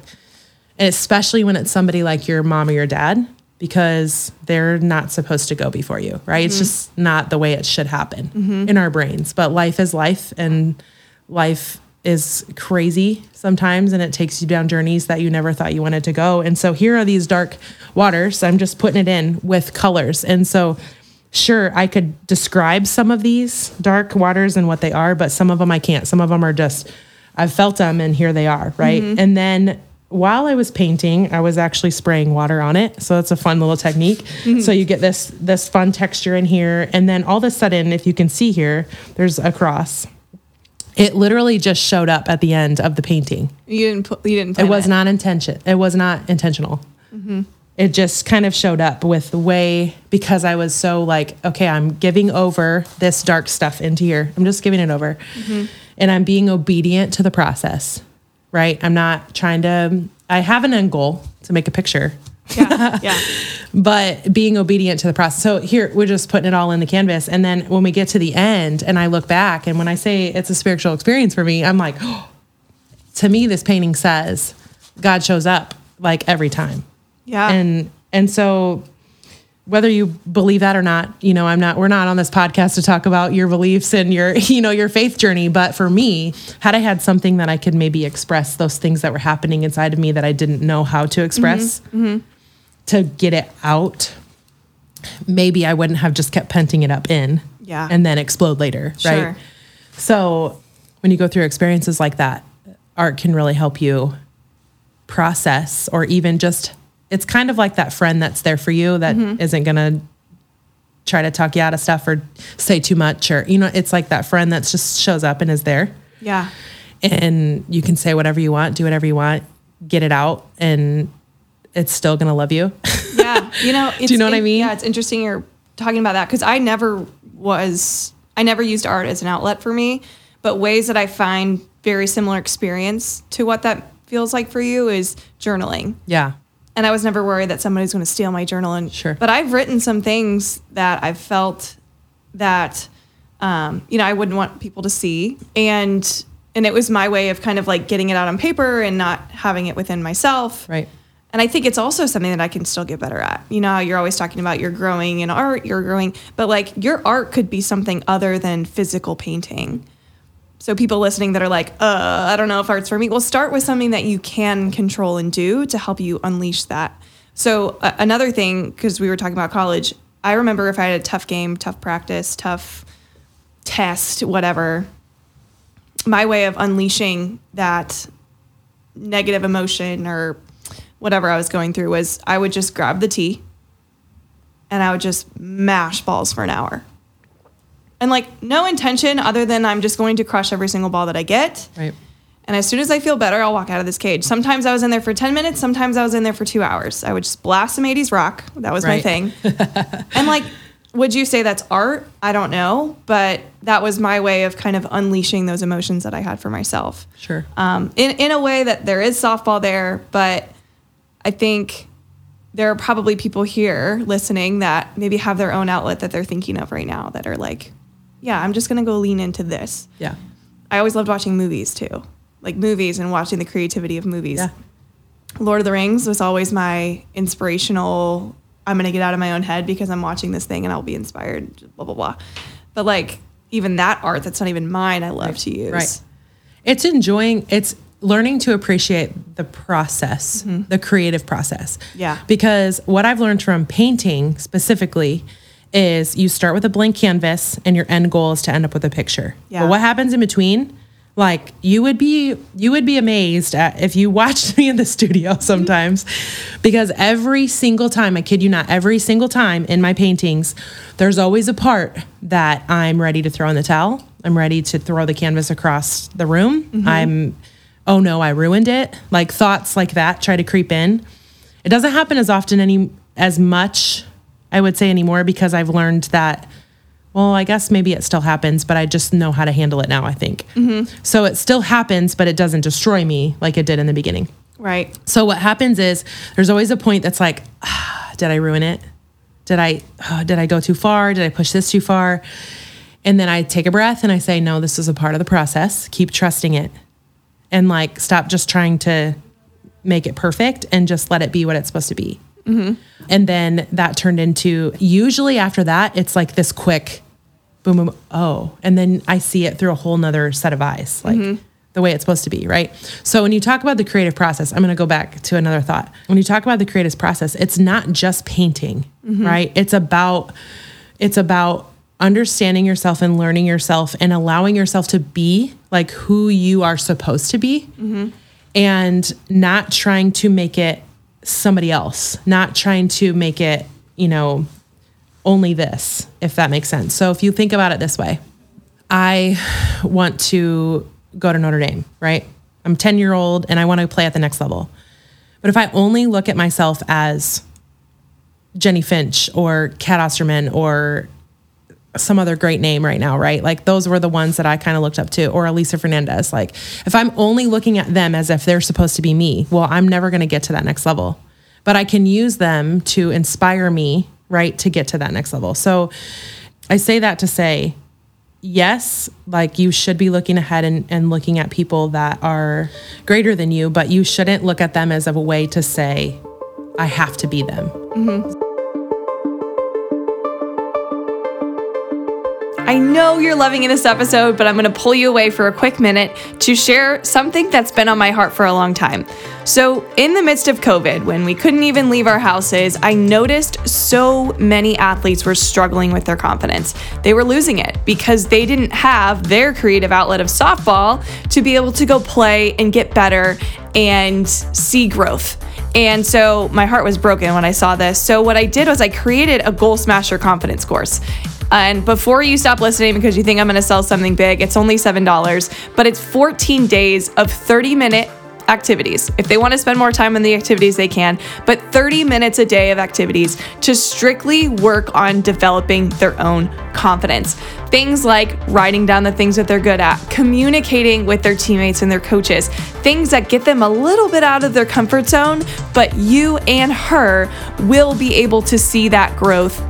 especially when it's somebody like your mom or your dad, because they're not supposed to go before you, right? It's mm-hmm. just not the way it should happen mm-hmm. in our brains. But life is life, and life is crazy sometimes, and it takes you down journeys that you never thought you wanted to go. And so here are these dark waters. I'm just putting it in with colors. And so, sure, I could describe some of these dark waters and what they are, but some of them I can't. Some of them are just, I've felt them and here they are, right? Mm-hmm. And then while I was painting, I was actually spraying water on it. So that's a fun little technique. Mm-hmm. So you get this this fun texture in here and then all of a sudden if you can see here, there's a cross. It literally just showed up at the end of the painting. you didn't put. You didn't. It was not intention. It was not intentional. Mm-hmm. It just kind of showed up with the way because I was so like, okay, I'm giving over this dark stuff into here. I'm just giving it over, mm-hmm. and I'm being obedient to the process. Right? I'm not trying to. I have an end goal to make a picture, Yeah. Yeah. but being obedient to the process. So here we're just putting it all in the canvas, and then when we get to the end, and I look back, and when I say it's a spiritual experience for me, I'm like, to me, this painting says God shows up like every time, Yeah. and and so whether you believe that or not, you know, I'm not. We're not on this podcast to talk about your beliefs and your you know your faith journey. But for me, had I had something that I could maybe express those things that were happening inside of me that I didn't know how to express mm-hmm. Mm-hmm. to get it out, maybe I wouldn't have just kept penting it up in Yeah. and then explode later, Sure. right? So when you go through experiences like that, art can really help you process or even just it's kind of like that friend that's there for you that Mm-hmm. not going to try to talk you out of stuff or say too much or you know it's like that friend that just shows up and is there Yeah. and you can say whatever you want do whatever you want get it out and it's still going to love you yeah you know it's, you know what I mean? yeah it's interesting you're talking about that because i never was i never used art as an outlet for me but ways that i find very similar experience to what that feels like for you is journaling yeah and i was never worried that somebody's going to steal my journal and Sure. but i've written some things that i've felt that um, you know i wouldn't want people to see and and it was my way of kind of like getting it out on paper and not having it within myself right and I think it's also something that I can still get better at. You know, you're always talking about you're growing in art, you're growing, but like your art could be something other than physical painting. So people listening that are like, uh, I don't know if art's for me. Well, start with something that you can control and do to help you unleash that. So uh, another thing, because we were talking about college, I remember if I had a tough game, tough practice, tough test, whatever, my way of unleashing that negative emotion or whatever I was going through was I would just grab the tee and I would just mash balls for an hour. And like no intention other than I'm just going to crush every single ball that I get. right And as soon as I feel better, I'll walk out of this cage. Sometimes I was in there for 10 minutes, sometimes I was in there for two hours. I would just blast some 80s rock. That was my thing. and like, would you say that's art? I don't know. But that was my way of kind of unleashing those emotions that I had for myself sure um, in in a way that there is softball there, but I think there are probably people here listening that maybe have their own outlet that they're thinking of right now that are like, yeah, I'm just gonna go lean into this. yeah I always loved watching movies too, like movies and watching the creativity of movies. yeah Lord of the Rings was always my inspirational. I'm gonna get out of my own head because I'm watching this thing and I'll be inspired. Blah blah blah. But like even that art that's not even mine, I love to use. Right. It's enjoying, it's learning to appreciate the process, the creative process. Mm-hmm. Yeah. Because what I've learned from painting specifically is you start with a blank canvas and your end goal is to end up with a picture. Yeah. But what happens in between? Like you would be you would be amazed at if you watched me in the studio sometimes because every single time I kid you not every single time in my paintings there's always a part that I'm ready to throw in the towel. I'm ready to throw the canvas across the room. Mm-hmm. I'm oh no, I ruined it. Like thoughts like that try to creep in. It doesn't happen as often any as much I would say anymore because I've learned that well, I guess maybe it still happens, but I just know how to handle it now, I think. So it still happens, but it doesn't destroy me like it did in the beginning. Right. So what happens is there's always a point that's like, ah, did I ruin it? Did I oh, did I go too far? Did I push this too far? And then I take a breath and I say, no, this is a part of the process. Keep trusting it. And like stop just trying to make it perfect and just let it be what it's supposed to be. Mm-hmm. And then that turned into usually after that, it's like this quick boom, boom, oh. And then I see it through a whole nother set of eyes, like mm-hmm. the way it's supposed to be, right? So when you talk about the creative process, I'm going to go back to another thought. When you talk about the creative process, it's not just painting, mm-hmm. right? It's about, it's about understanding yourself and learning yourself and allowing yourself to be like who you are supposed to be and not trying to make it somebody else, not trying to make it, you know, only this, if that makes sense. So if you think about it this way, I want to go to Notre Dame, right? I'm 10 year old and I want to play at the next level. But if I only look at myself as Jennie Finch or Cat Osterman or some other great name right now, right? Like those were the ones that I kind of looked up to, or Elisa Fernandez. Like if I'm only looking at them as if they're supposed to be me, well, I'm never going to get to that next level. But I can use them to inspire me, right, to get to that next level. So I say that to say, yes, like you should be looking ahead and, and looking at people that are greater than you, but you shouldn't look at them as of a way to say, I have to be them. Mm-hmm. I know you're loving this episode, but I'm going to pull you away for a quick minute to share something that's been on my heart for a long time. So, in the midst of COVID, when we couldn't even leave our houses, I noticed so many athletes were struggling with their confidence. They were losing it because they didn't have their creative outlet of softball to be able to go play and get better and see growth. And so my heart was broken when I saw this. So what I did was I created a Goal Smasher confidence course. And before you stop listening because you think I'm going to sell something big, it's only $7, but it's 14 days of 30 minute activities. If they want to spend more time on the activities, they can, but 30 minutes a day of activities to strictly work on developing their own confidence. Things like writing down the things that they're good at, communicating with their teammates and their coaches, things that get them a little bit out of their comfort zone, but you and her will be able to see that growth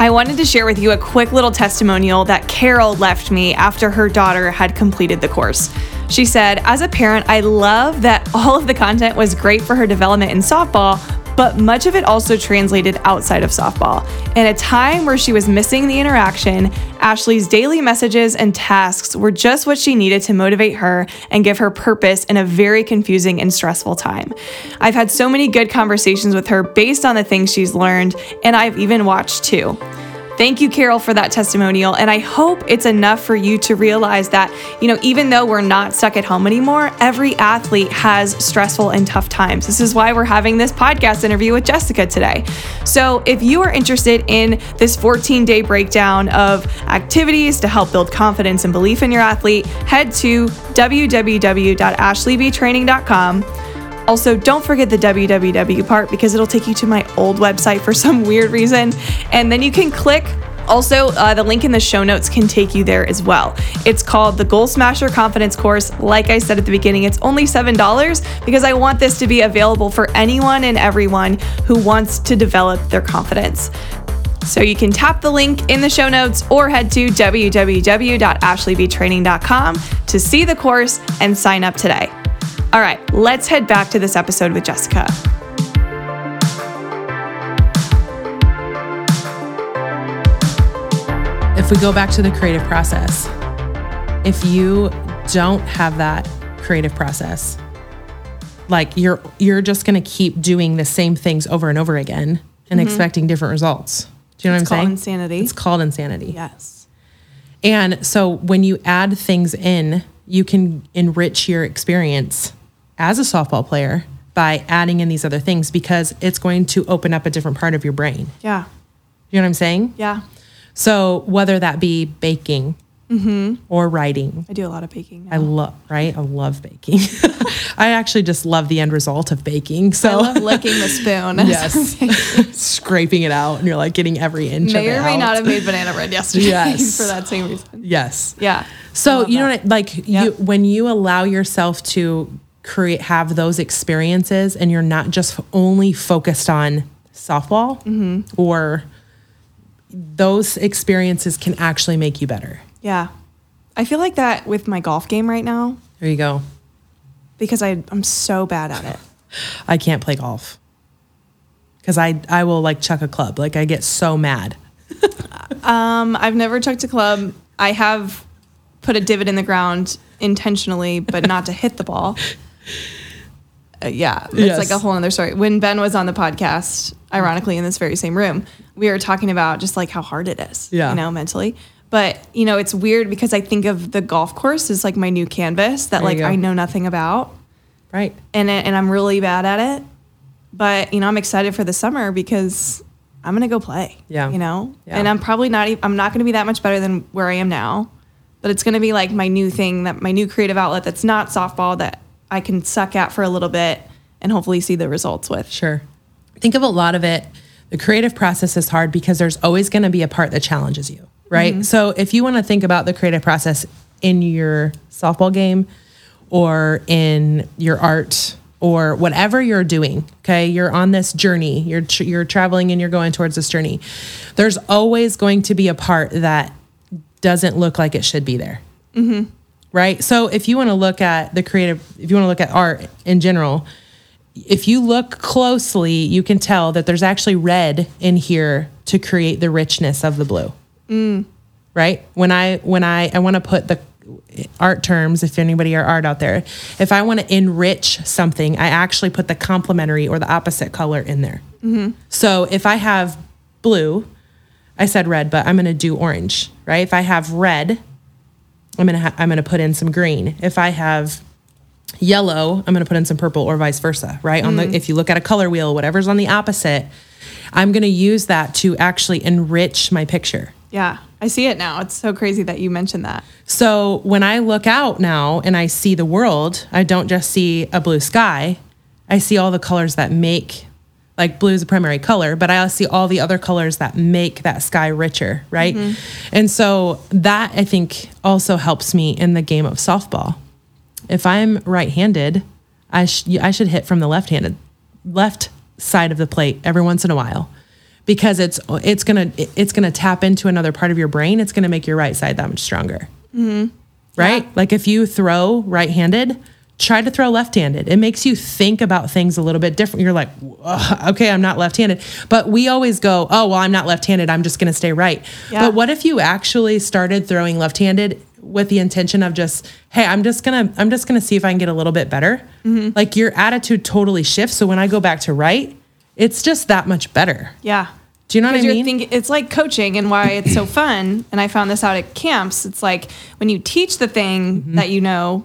I wanted to share with you a quick little testimonial that Carol left me after her daughter had completed the course. She said, As a parent, I love that all of the content was great for her development in softball, but much of it also translated outside of softball. In a time where she was missing the interaction, Ashley's daily messages and tasks were just what she needed to motivate her and give her purpose in a very confusing and stressful time. I've had so many good conversations with her based on the things she's learned, and I've even watched too. Thank you, Carol, for that testimonial. And I hope it's enough for you to realize that, you know, even though we're not stuck at home anymore, every athlete has stressful and tough times. This is why we're having this podcast interview with Jessica today. So if you are interested in this 14 day breakdown of activities to help build confidence and belief in your athlete, head to www.ashleybtraining.com. Also, don't forget the www part because it'll take you to my old website for some weird reason. And then you can click also, uh, the link in the show notes can take you there as well. It's called the Goal Smasher Confidence Course. Like I said at the beginning, it's only $7 because I want this to be available for anyone and everyone who wants to develop their confidence. So you can tap the link in the show notes or head to www.ashleybtraining.com to see the course and sign up today. All right, let's head back to this episode with Jessica. If we go back to the creative process, if you don't have that creative process, like you're you're just going to keep doing the same things over and over again and mm-hmm. expecting different results. Do you know It's what I'm saying? It's called insanity. It's called insanity. Yes. And so when you add things in, you can enrich your experience as a softball player by adding in these other things because it's going to open up a different part of your brain. Yeah. You know what I'm saying? Yeah. So whether that be baking mm-hmm. or writing, I do a lot of baking. Now. I love, right? I love baking. I actually just love the end result of baking. So I love licking the spoon. yes, scraping it out and you're like getting every inch may of it or may out. not have made banana bread yesterday Yes. for that same reason. Yes. Yeah. So you know that. what I, like you when you allow yourself to create have those experiences and you're not just only focused on softball Mm-hmm. or those experiences can actually make you better. Yeah. I feel like that with my golf game right now There you go. because I, I'm so bad at it. I can't play golf because I I will like chuck a club. Like I get so mad. Um, I've never chucked a club. I have put a divot in the ground intentionally, but not to hit the ball. Uh, yeah, it's Yes. like a whole other story. When Ben was on the podcast, ironically in this very same room, we were talking about just like how hard it is, Yeah. you know, mentally. But you know, it's weird because I think of the golf course as like my new canvas that There like. I know nothing about, Right. and it, and I'm really bad at it. But you know, I'm excited for the summer because I'm gonna go play. Yeah. You know, Yeah. and I'm probably not. I'm not gonna be that much better than where I am now, but it's gonna be like my new thing that my new creative outlet that's not softball that I can suck at for a little bit and hopefully see the results with. Sure. Think of a lot of it. The creative process is hard because there's always going to be a part that challenges you, right? Mm-hmm. So if you want to think about the creative process in your softball game or in your art or whatever you're doing, okay? You're on this journey. You're tr- you're traveling and you're going towards this journey. There's always going to be a part that doesn't look like it should be there mm-hmm. Right? So if you want to look at the creative, if you want to look at art in general, if you look closely, you can tell that there's actually red in here to create the richness of the blue. Mm. right? When I when I I want to put the art terms if anybody are art out there if i want to enrich something i actually put the complementary or the opposite color in there mm-hmm. so if i have blue i said red but i'm going to do orange right if i have red i'm to ha- i'm to put in some green if i have yellow i'm to put in some purple or vice versa right on the mm. if you look at a color wheel whatever's on the opposite i'm to use that to actually enrich my picture Yeah. I see it now. It's so crazy that you mentioned that. So when I look out now and I see the world, I don't just see a blue sky. I see all the colors that make like blue is a primary color, but I see all the other colors that make that sky richer, right? Mm-hmm. And so that I think also helps me in the game of softball. If I'm right-handed, I sh- I should hit from the left-handed left side of the plate every once in a while because it's it's gonna it's gonna tap into another part of your brain. It's gonna make your right side that much stronger. Mm-hmm. Right? Yeah. Like if you throw right-handed, try to throw left-handed. It makes you think about things a little bit different. You're like, okay, I'm not left-handed. But we always go, oh well, I'm not left-handed. I'm just gonna stay right. Yeah. But what if you actually started throwing left-handed with the intention of just, hey, I'm just gonna I'm just gonna see if I can get a little bit better. Mm-hmm. Like your attitude totally shifts. So when I go back to right, it's just that much better. Yeah. Do you know what I mean? thinking it's like coaching and why it's so fun. And I found this out at camps. It's like when you teach the thing Mm-hmm. that you know,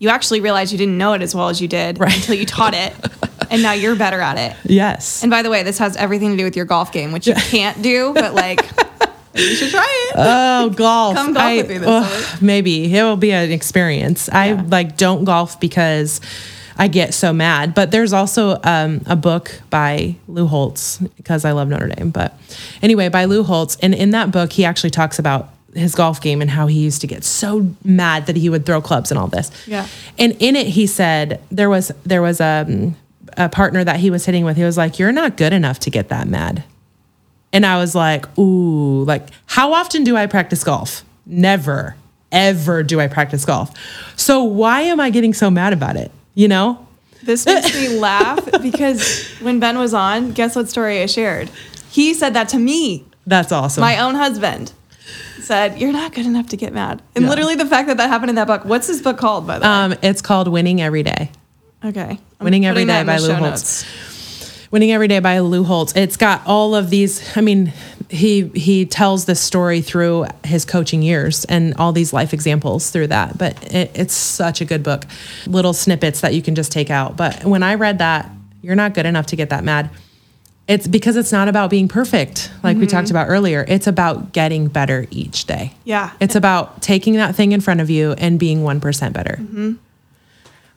you actually realize you didn't know it as well as you did Right. until you taught it. and now you're better at it. yes. And by the way, this has everything to do with your golf game, which you can't do, but like you should try it. Oh, golf. Come golf I- with me this maybe it will be an experience. I like don't golf because I get so mad. But there's also um, a book by Lou Holtz because I love Notre Dame. But anyway, by Lou Holtz, and in that book, he actually talks about his golf game and how he used to get so mad that he would throw clubs and all this. Yeah. And in it, he said there was there was a, a partner that he was hitting with. He was like, "You're not good enough to get that mad." And I was like, ooh, like, how often do I practice golf? Never, ever do I practice golf. So why am I getting so mad about it? You know? This makes me laugh because when Ben was on, guess what story I shared? He said that to me. That's awesome. my own husband said, "You're not good enough to get mad." And Yeah. literally, the fact that that happened in that book. What's this book called, by the way? um, it's called Winning Every Day. Okay, I'm Winning Every Day by Lou Holtz. notes. Winning Every Day by Lou Holtz. It's got all of these. I mean, he he tells this story through his coaching years and all these life examples through that. But it, it's such a good book. Little snippets that you can just take out. But when I read that, you're not good enough to get that mad. It's because it's not about being perfect, like we talked mm-hmm. about earlier. It's about getting better each day. Yeah, It's about taking that thing in front of you and being 1% better. Mm-hmm.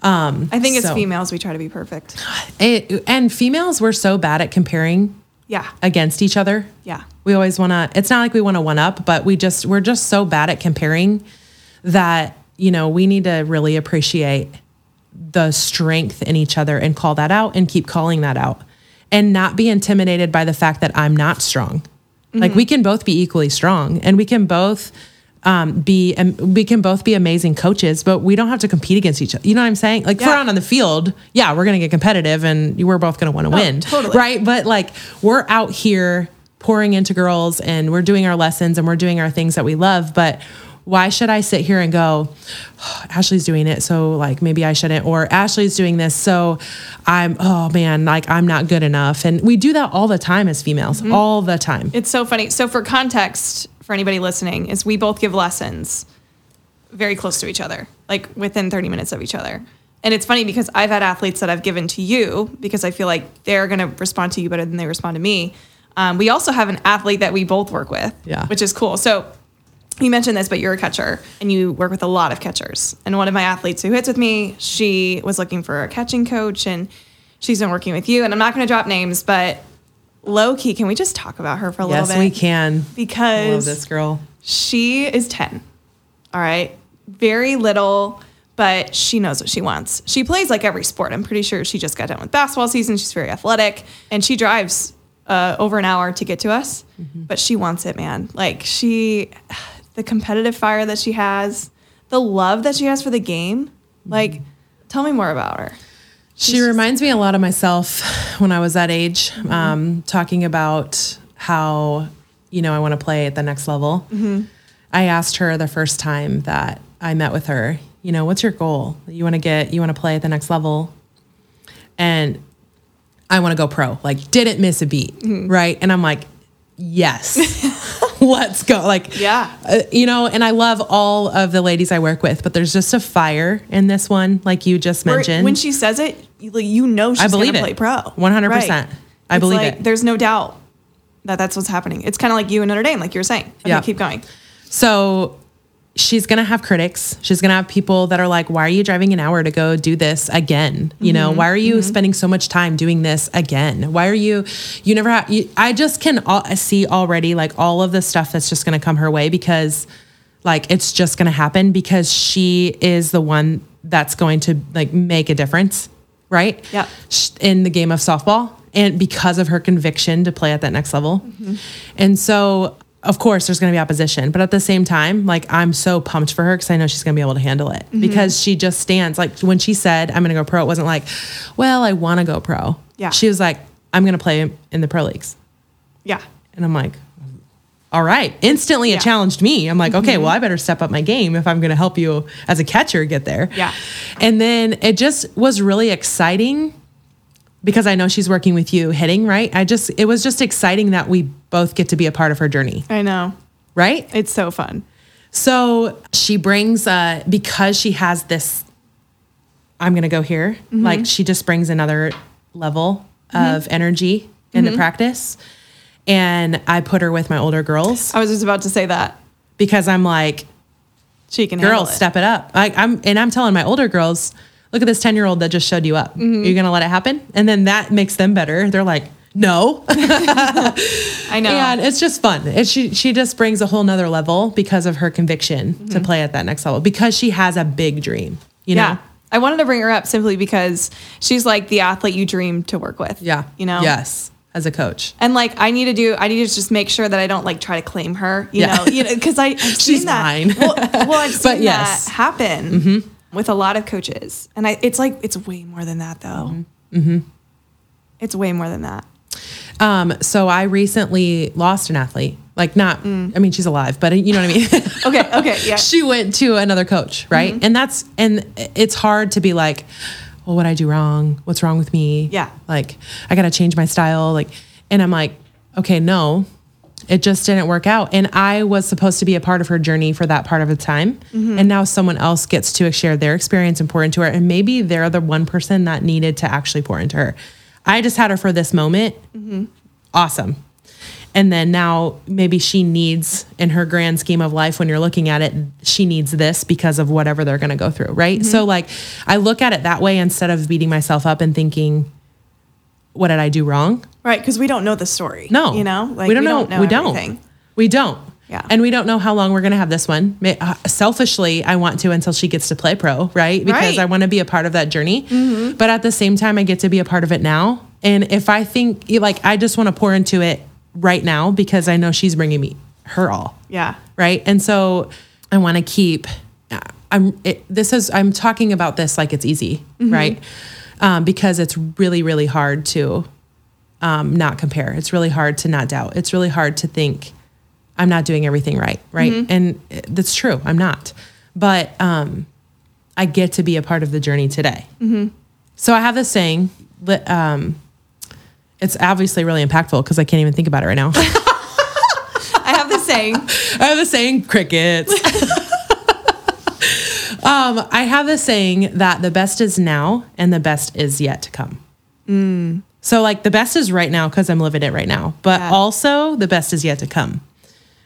Um, I think as so- females we try to be perfect. It, and females, we're so bad at comparing Yeah, against each other. yeah, We always want to, it's not like we want to one up, but we just, we're just so bad at comparing that, you know, we need to really appreciate the strength in each other and call that out and keep calling that out and not be intimidated by the fact that I'm not strong. Like we can both be equally strong and we can both um, be, um, we can both be amazing coaches, but we don't have to compete against each other. You know what I'm saying? Like if we're out on the field, yeah, we're to get competitive and we're both to want to win. totally. Right. But like we're out here pouring into girls and we're doing our lessons and we're doing our things that we love. But why should I sit here and go, "Oh, Ashley's doing it, so like maybe I shouldn't, or Ashley's doing this, so I'm, oh man, like I'm not good enough. And we do that all the time as females, all the time. it's so funny. So for context, for anybody listening, is we both give lessons very close to each other, like within 30 minutes of each other. And it's funny because I've had athletes that I've given to you because I feel like they're going to respond to you better than they respond to me. Um, we also have an athlete that we both work with, Yeah. which is cool. So you mentioned this, but you're a catcher and you work with a lot of catchers. And one of my athletes who hits with me, she was looking for a catching coach and she's been working with you. And I'm not going to drop names, but low key, can we just talk about her for a yes, little bit? we can. I love Because this girl. she is 10. All right. Very little, but she knows what she wants. She plays like every sport. I'm pretty sure she just got done with basketball season. She's very athletic and she drives uh, over an hour to get to us, but she wants it, man. Like she, the competitive fire that she has, the love that she has for the game. Like, tell me more about her. She reminds me a lot of myself when I was that age, Mm-hmm. um, talking about how, you know, I want to play at the next level. Mm-hmm. I asked her the first time that I met with her, you know, what's your goal? You want to get, you want to play at the next level? And I want to go pro. Like, didn't miss a beat. Right. And I'm like, yes, let's go. Like, Yeah. uh, you know, and I love all of the ladies I work with, but there's just a fire in this one, like you just mentioned. when she says it, you, like, you know she's I gonna play pro. 100%. Right. I It's believe like, it. There's no doubt that that's what's happening. It's kind of like you in Notre Dame, like you were saying. Okay, Yeah. keep going. So she's going to have critics. She's going to have people that are like, why are you driving an hour to go do this again? You know, mm-hmm. why are you mm-hmm. spending so much time doing this again? Why are you, you never have, you, I just can all, see already like all of the stuff that's just going to come her way because like it's just going to happen because she is the one that's going to like make a difference. Right. Yeah. in the game of softball and because of her conviction to play at that next level. Mm-hmm. And so, of course, there's going to be opposition, but at the same time, like I'm so pumped for her because I know she's going to be able to handle it mm-hmm. because she just stands. Like when she said, I'm going to go pro, it wasn't like, well, I want to go pro. Yeah. She was like, I'm going to play in the pro leagues. Yeah. And I'm like, all right. Instantly, Yeah. it challenged me. I'm like, okay, mm-hmm. well, I better step up my game if I'm going to help you as a catcher get there. Yeah. And then it just was really exciting because I know she's working with you hitting, right? I just, it was just exciting that we both get to be a part of her journey, I know. right? It's so fun. So she brings, uh, because she has this, I'm going to go here, mm-hmm. like she just brings another level mm-hmm. of energy into mm-hmm. practice. And I put her with my older girls I was just about to say that. because I'm like, She can girls, it. step it up. I, I'm and I'm telling my older girls, look at this ten year old that just showed you up. Mm-hmm. You're gonna let it happen, and then that makes them better. They're like, no, I know. and it's just fun. It, she she just brings a whole nother level because of her conviction to play at that next level because she has a big dream. You Mm-hmm. yeah. know, I wanted to bring her up simply because she's like the athlete you dream to work with. yeah, You know? yes, as a coach. And like I need to do, I need to just make sure that I don't like try to claim her, you Yeah. know, you know, because I I've seen She's that. mine. Well, well, I've seen But yes. that happen with a lot of coaches, and I it's like it's way more than that though. Mm-hmm. It's way more than that. Um, so I recently lost an athlete. Like not, I mean, she's alive, but you know what I mean. Okay, okay, yeah. she went to another coach, right? Mm-hmm. And that's and it's hard to be like, well, what I do wrong? What's wrong with me? Yeah. Like I gotta change my style. Like, and I'm like, okay, no, it just didn't work out. And I was supposed to be a part of her journey for that part of the time. Mm-hmm. And now someone else gets to share their experience and pour into her. And maybe they're the one person that needed to actually pour into her. I just had her for this moment. Mm-hmm. Awesome. And then now maybe she needs in her grand scheme of life when you're looking at it, she needs this because of whatever they're going to go through, right? Mm-hmm. So like I look at it that way instead of beating myself up and thinking what did I do wrong? Right, because we don't know the story. No. you know, like we don't know. we don't. We don't. Yeah. And we don't know how long we're going to have this one. Uh, Selfishly, I want to until she gets to play pro, right? Because Right. I want to be a part of that journey. Mm-hmm. But at the same time, I get to be a part of it now. And if I think, like, I just want to pour into it right now because I know she's bringing me her all Yeah, right and so i want to keep uh, i'm it, this is i'm talking about this like it's easy mm-hmm. right um, because it's really really hard to um, not compare. It's really hard to not doubt. It's really hard to think i'm not doing everything right right? And that's true. I'm not. But um, i get to be a part of the journey today. So i have this saying that um, it's obviously really impactful because i can't even think about it right now. I have the saying. I have a saying crickets. um, I have a saying that the best is now and the best is yet to come. So like the best is right now because I'm living it right now, but Yeah. also the best is yet to come.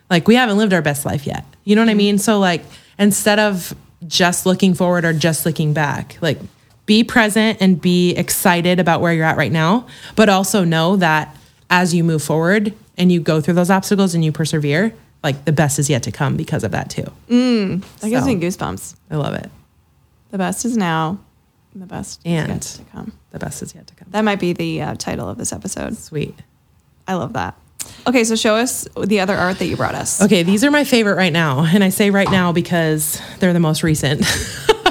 Like we haven't lived our best life yet. You know what I mean? So like instead of just looking forward or just looking back, like be present and be excited about where you're at right now, but also know that as you move forward and you go through those obstacles and you persevere, like the best is yet to come because of that too. That gives So. me goosebumps. I love it. The best is now, and the best And- is yet to come. The best is yet to come. That might be the uh, title of this episode. Sweet. I love that. Okay, so show us the other art that you brought us. Okay, these are my favorite right now. And I say right now because they're the most recent.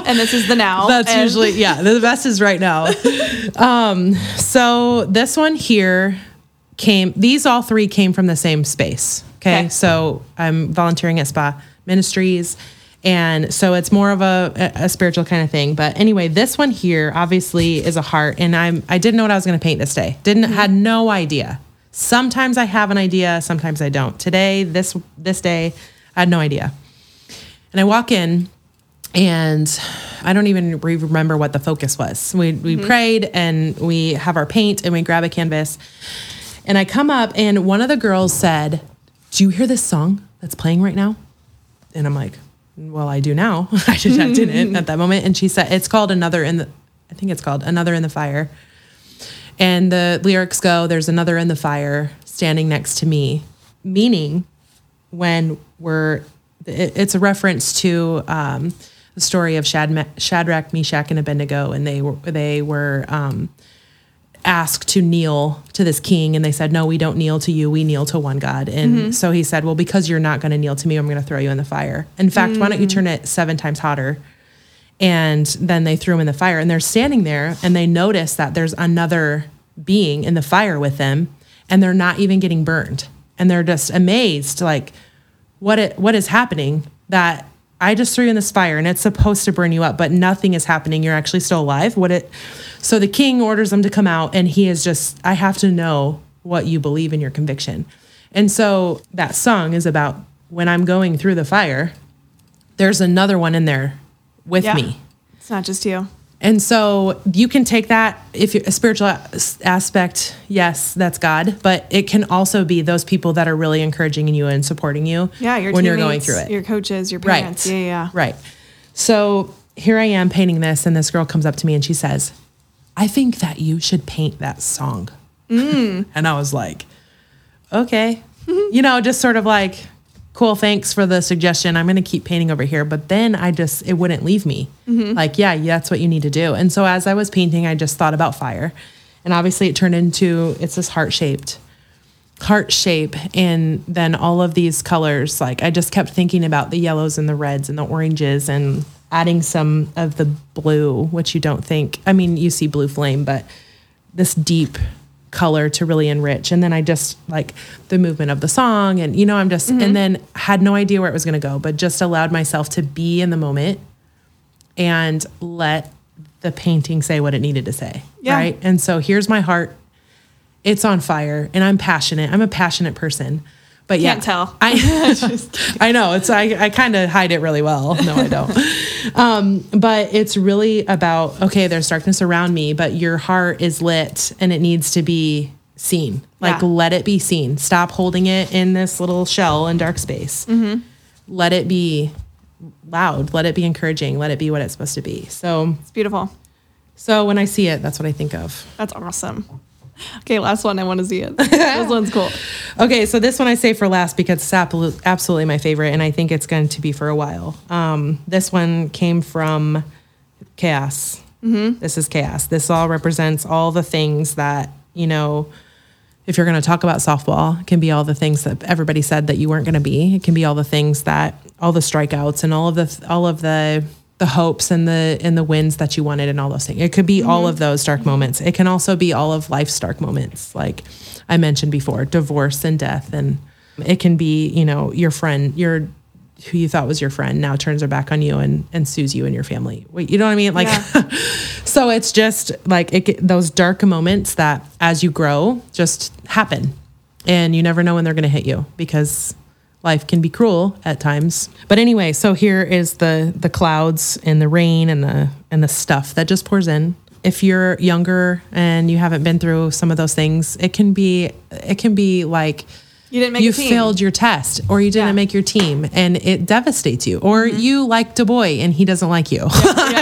And this is the now. That's and- usually yeah. The best is right now. um, so this one here came. These all three came from the same space. Okay, Okay. so I'm volunteering at Spa Ministries. And so it's more of a, a spiritual kind of thing. But anyway, this one here obviously is a heart. And I'm I didn't know what I was gonna paint this day. Didn't mm-hmm. had no idea. Sometimes I have an idea, sometimes I don't. Today, this this day, I had no idea. And I walk in and I don't even remember what the focus was. We we mm-hmm. prayed and we have our paint and we grab a canvas. And I come up and one of the girls said, "Do you hear this song that's playing right now?" And I'm like, "Well, I do now." I just didn't at that moment. And she said, "It's called another in the I think it's called Another in the Fire." And the lyrics go, "There's another in the fire standing next to me," meaning when we're it- it's a reference to um, the story of Shad- Shadrach, Meshach, and Abednego, and they were they were um, asked to kneel to this king, and they said, "No, we don't kneel to you. We kneel to one God." And mm-hmm. so he said, "Well, because you're not going to kneel to me, I'm going to throw you in the fire. In fact, why don't you mm. turn it seven times hotter?" And then they threw him in the fire, and they're standing there, and they notice that there's another being in the fire with them, and they're not even getting burned, and they're just amazed, like what it what is happening that I just threw you in this fire and it's supposed to burn you up, but nothing is happening. You're actually still alive. What it so the king orders them to come out and he is just I have to know what you believe in your conviction. And so that song is about when I'm going through the fire, there's another one in there with Yeah. me. It's not just you. And so you can take that if you're a spiritual aspect, yes, that's God, but it can also be those people that are really encouraging you and supporting you Yeah, your when you're going through it. Your coaches, your parents. Yeah, yeah, yeah. Right. So here I am painting this, and this girl comes up to me and she says, I think that you should paint that song. Mm. and I was like, okay. you know, just sort of like, cool, thanks for the suggestion. I'm going to keep painting over here. But then I just, it wouldn't leave me. Mm-hmm. Like, yeah, yeah, that's what you need to do. And so as I was painting, I just thought about fire. And obviously it turned into, it's this heart shaped heart shape and then all of these colors like i just kept thinking about the yellows and the reds and the oranges and adding some of the blue which you don't think i mean you see blue flame but this deep color to really enrich and then i just like the movement of the song and you know i'm just and mm-hmm. then had no idea where it was going to go but just allowed myself to be in the moment and let the painting say what it needed to say Yeah. right and so here's my heart it's on fire and I'm passionate. I'm a passionate person. But yeah, Can't tell. I, I know it's I, I kind of hide it really well. No, I don't. um, but it's really about okay, there's darkness around me, but your heart is lit and it needs to be seen. Like Yeah. let it be seen. Stop holding it in this little shell in dark space. Mm-hmm. Let it be loud. Let it be encouraging. Let it be what it's supposed to be. So It's beautiful. so when I see it, that's what I think of. That's awesome. Okay, last one. I want to see it. this one's cool. Okay, so this one I say for last because it's absolute- absolutely my favorite, and I think it's going to be for a while. Um, this one came from Chaos. Mm-hmm. This is Chaos. This all represents all the things that, you know, if you're going to talk about softball, it can be all the things that everybody said that you weren't going to be. It can be all the things that, all the strikeouts and all of the, all of the, the hopes and the and the wins that you wanted and all those things. It could be mm-hmm. all of those dark moments. It can also be all of life's dark moments, like I mentioned before, divorce and death, and it can be you know your friend, your who you thought was your friend now turns their back on you and and sues you and your family. Wait, you know what I mean? Like, Yeah. so it's just like it, those dark moments that as you grow just happen, and you never know when they're going to hit you because life can be cruel at times. But anyway, so here is the the clouds and the rain and the and the stuff that just pours in. If you're younger and you haven't been through some of those things, it can be it can be like You didn't make you failed your test or you didn't Yeah. Mm-hmm. make your team and it devastates you or you liked a boy and he doesn't like you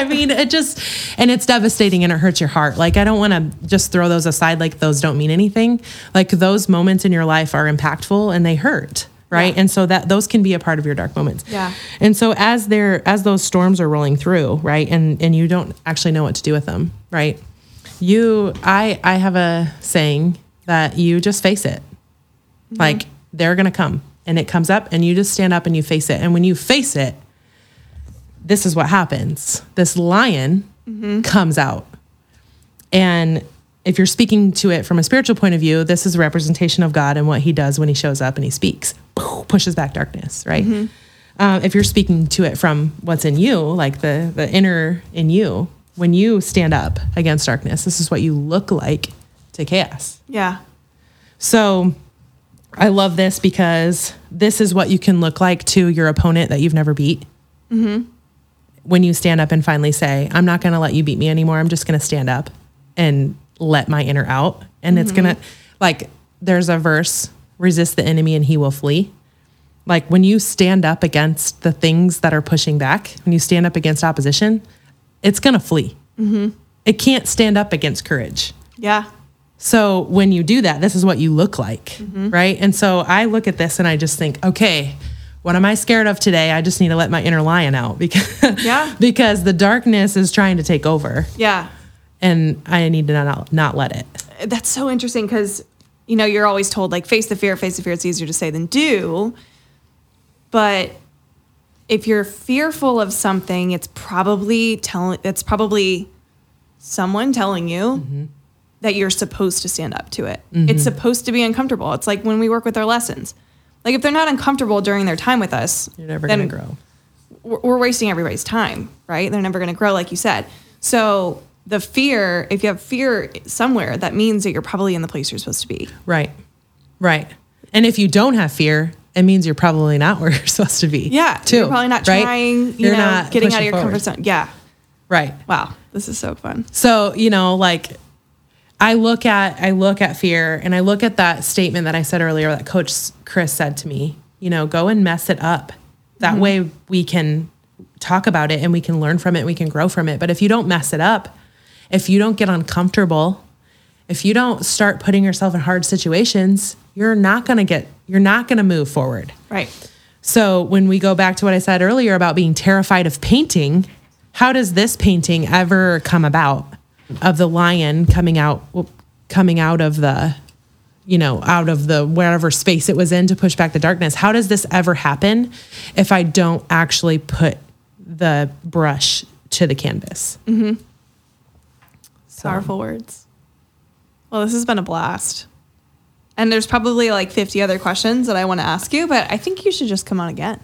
i mean it just and it's devastating and it hurts your heart like i don't want to just throw those aside like those don't mean anything like those moments in your life are impactful and they hurt right Yeah. and so that those can be a part of your dark moments Yeah. and so as they're as those storms are rolling through right and and you don't actually know what to do with them right you i i have a saying that you just face it mm-hmm. like they're going to come and it comes up and you just stand up and you face it. And when you face it, this is what happens. This lion mm-hmm. comes out. And if you're speaking to it from a spiritual point of view, this is a representation of God and what he does when he shows up and he speaks, pushes back darkness, right? um, if you're speaking to it from what's in you, like the the inner in you, when you stand up against darkness, this is what you look like to chaos. Yeah. So I love this because this is what you can look like to your opponent that you've never beat. When you stand up and finally say, I'm not going to let you beat me anymore. I'm just going to stand up and let my inner out. And it's going to, like, there's a verse resist the enemy and he will flee. Like, when you stand up against the things that are pushing back, when you stand up against opposition, it's going to flee. Mm-hmm. It can't stand up against courage. Yeah. So when you do that, this is what you look like, mm-hmm. right? And so I look at this and I just think, okay, what am I scared of today? I just need to let my inner lion out because Yeah. because the darkness is trying to take over Yeah. and I need to not not let it. That's so interesting because, you know, you're always told like face the fear, face the fear. It's easier to say than do. But if you're fearful of something, it's probably telling, it's probably someone telling you mm-hmm. that you're supposed to stand up to it. Mm-hmm. It's supposed to be uncomfortable. It's like when we work with our lessons. Like if they're not uncomfortable during their time with us, You're never going to grow. we're we're wasting everybody's time, right? They're never going to grow, like you said. So the fear, if you have fear somewhere, that means that you're probably in the place you're supposed to be. Right. Right. And if you don't have fear, it means you're probably not where you're supposed to be. Yeah, Too. you're probably not right? trying. You You're know, not getting out of your forward. comfort zone. Yeah. Right. Wow, this is so fun. So, you know, like I look at I look at fear and I look at that statement that I said earlier that coach Chris said to me, you know, go and mess it up. That mm-hmm. way we can talk about it and we can learn from it, we can grow from it. But if you don't mess it up, if you don't get uncomfortable, if you don't start putting yourself in hard situations, you're not going to get you're not going to move forward. Right. So when we go back to what I said earlier about being terrified of painting, how does this painting ever come about of the lion coming out coming out of the you know, out of the wherever space it was in to push back the darkness? How does this ever happen if I don't actually put the brush to the canvas? Mm-hmm. Powerful words. Well, this has been a blast. And there's probably like 50 other questions that I want to ask you, but I think you should just come on again.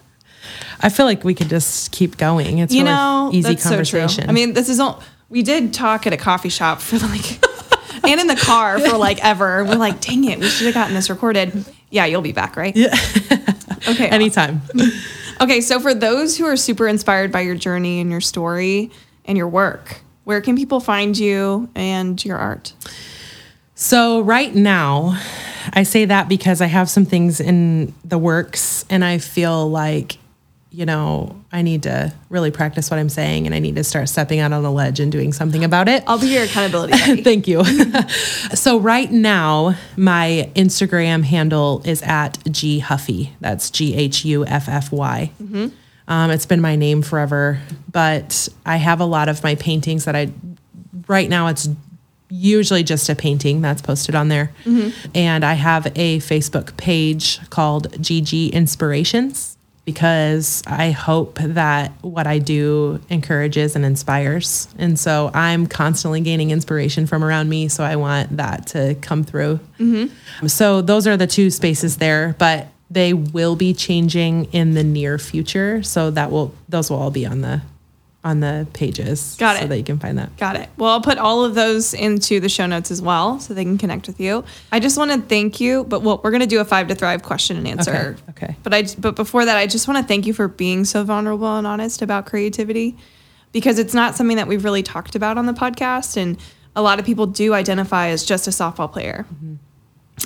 I feel like we could just keep going. It's you really know, easy that's so conversation. I mean, this is all we did talk at a coffee shop for like, and in the car for like ever. We're like, dang it, we should have gotten this recorded. Yeah, you'll be back, right? Yeah. okay. anytime. Okay, so for those who are super inspired by your journey and your story and your work, where can people find you and your art? So right now, I say that because I have some things in the works and I feel like, you know, I need to really practice what I'm saying and I need to start stepping out on a ledge and doing something about it. I'll be your accountability. Thank you. so right now, my Instagram handle is at G Huffy. That's G H U F F Y. Mm-hmm. Um, it's been my name forever, but I have a lot of my paintings that I. Right now, it's usually just a painting that's posted on there, and I have a Facebook page called GG Inspirations because I hope that what I do encourages and inspires. And so I'm constantly gaining inspiration from around me. So I want that to come through. So those are the two spaces there, but they will be changing in the near future. So that will, those will all be on the, on the pages. Got it. So that you can find that. Got it. Well, I'll put all of those into the show notes as well so they can connect with you. I just want to thank you, but well, we're going to do a five to thrive question and answer. Okay, okay. But I but before that, I just want to thank you for being so vulnerable and honest about creativity because it's not something that we've really talked about on the podcast and a lot of people do identify as just a softball player. Mm-hmm.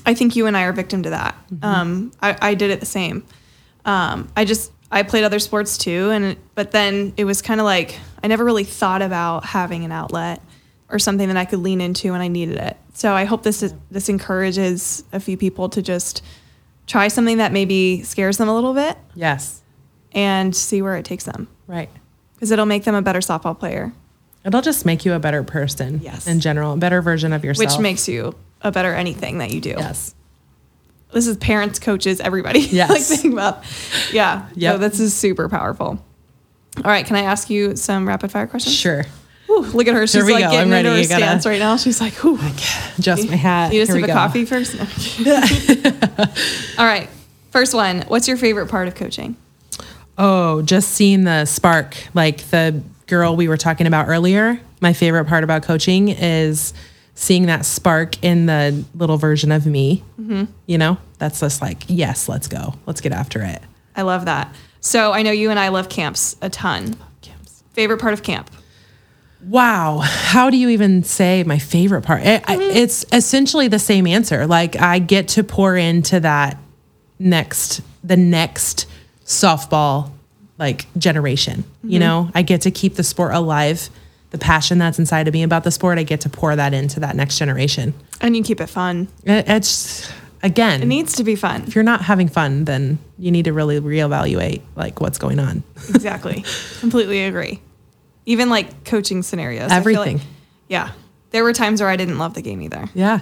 I think you and I are victim to that. Um, I, I did it the same. Um, I just I played other sports too, and but then it was kind of like I never really thought about having an outlet or something that I could lean into when I needed it. So I hope this is, this encourages a few people to just try something that maybe scares them a little bit Yes. and see where it takes them Right. because it'll make them a better softball player, It'll just make you a better person. Yes. In general, a better version of yourself. which makes you a better anything that you do. Yes. This is parents, coaches, everybody. Yes. like think about. Yeah. Yep. So this is super powerful. All right. Can I ask you some rapid fire questions? Sure. Whew, look at her. She's like go. getting I'm ready. into her gotta- stance right now. She's like, ooh. Just my hat. You just have a go. coffee first? All right. First one. What's your favorite part of coaching? Oh, just seeing the spark, like the girl we were talking about earlier. My favorite part about coaching is seeing that spark in the little version of me. Mm-hmm. You know, that's just like, yes, let's go. Let's get after it. I love that. So I know you and I love camps a ton. Favorite part of camp? Wow. How do you even say my favorite part? It, I- mm-hmm. it's essentially the same answer. Like I get to pour into that next, the next softball like generation. You mm-hmm. know, I get to keep the sport alive. The passion that's inside of me about the sport, I get to pour that into that next generation. And you keep it fun. It- It's again, It needs to be fun. if you're not having fun, then you need to really reevaluate like what's going on. Exactly. Completely agree. Even like coaching scenarios. Feel like- Everything. yeah. There were times where I didn't love the game either. Yeah.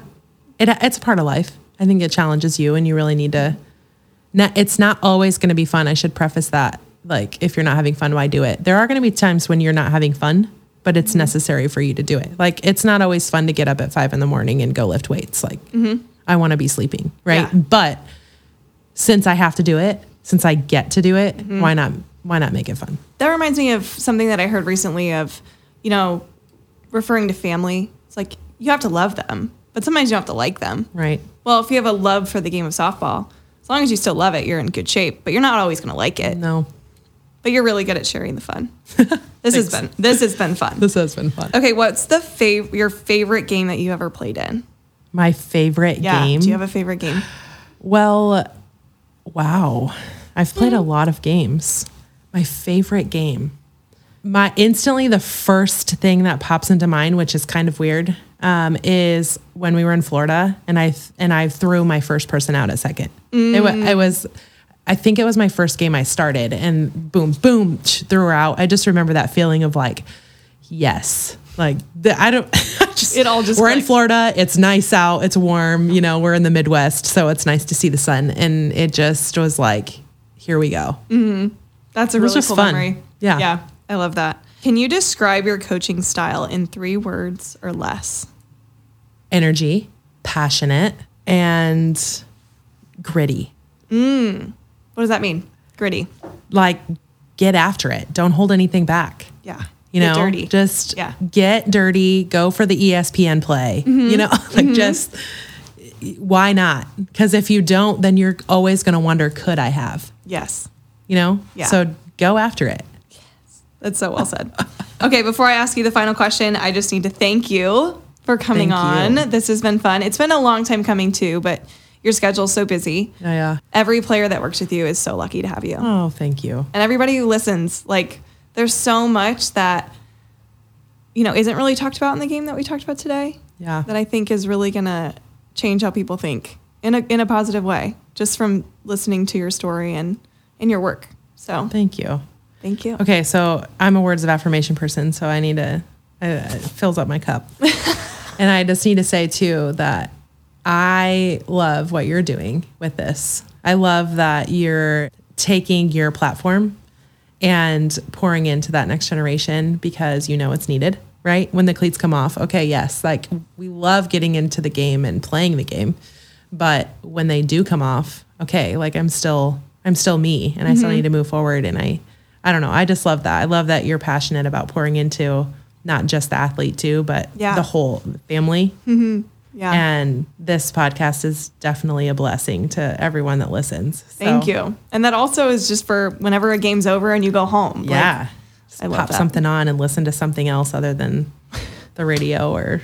It, it's a part of life. I think it challenges you and you really need to it's not always going to be fun. I should preface that. Like if you're not having fun, why do it? There are going to be times when you're not having fun, but it's necessary for you to do it. Like it's not always fun to get up at five in the morning and go lift weights. Like mm-hmm. I want to be sleeping, right? Yeah. But since I have to do it, since I get to do it, mm-hmm. why not? Why not make it fun? That reminds me of something that I heard recently of, you know, referring to family. It's like you have to love them, but sometimes you don't have to like them. Right? Well, if you have a love for the game of softball, as long as you still love it, you're in good shape, but you're not always going to like it. No, But you're really good at sharing the fun. This has been this has been fun. this has been fun. Okay, what's the fav- your favorite game that you ever played in? My favorite Yeah. game. Do you have a favorite game? Well, wow. I've played a lot of games. My favorite game. My instantly the first thing that pops into mind, which is kind of weird, um, is when we were in Florida and I th- and I threw my first person out at second. It, wa- it was, I think it was my first game I started, and boom, boom, threw her out. I just remember that feeling of like, yes, like the, I don't. I just It all just we're in. Florida. It's nice out. It's warm. You know, we're in the Midwest, so it's nice to see the sun. And it just was like, here we go. Mm-hmm. That's a really cool fun. memory. Yeah. Yeah. I love that. Can you describe your coaching style in three words or less? Energy, passionate, and gritty. Mm. What does that mean? Gritty. Like, get after it. Don't hold anything back. Yeah. You Get know, dirty. just Yeah. get dirty. Go for the ESPN play. Mm-hmm. You know, like just why not? Because if you don't, then you're always going to wonder, could I have? yes. You know, Yeah. So go after it. Yes. That's so well said. okay, before I ask you the final question, I just need to thank you for coming Thank you. on. This has been fun. It's been a long time coming too, but your schedule's so busy. Yeah, yeah. Every player that works with you is so lucky to have you. Oh, thank you. And everybody who listens, like there's so much that you know isn't really talked about in the game that we talked about today. Yeah. That I think is really gonna change how people think in a in a positive way, just from listening to your story and and your work. So Thank you. thank you. Okay, so I'm a words of affirmation person, so I need to, uh, it fills up my cup. and I just need to say too that I love what you're doing with this. I love that you're taking your platform and pouring into that next generation because you know it's needed, right? When the cleats come off, okay, yes, like we love getting into the game and playing the game, but when they do come off, okay, like I'm still I'm still me and I still mm-hmm. need to move forward and I I don't know, I just love that. I love that you're passionate about pouring into not just the athlete too, but Yeah. the whole family. Mm-hmm. Yeah. And this podcast is definitely a blessing to everyone that listens. Thank you. And that also is just for whenever a game's over and you go home. Like, Yeah. Just I pop that. something on and listen to something else other than the radio or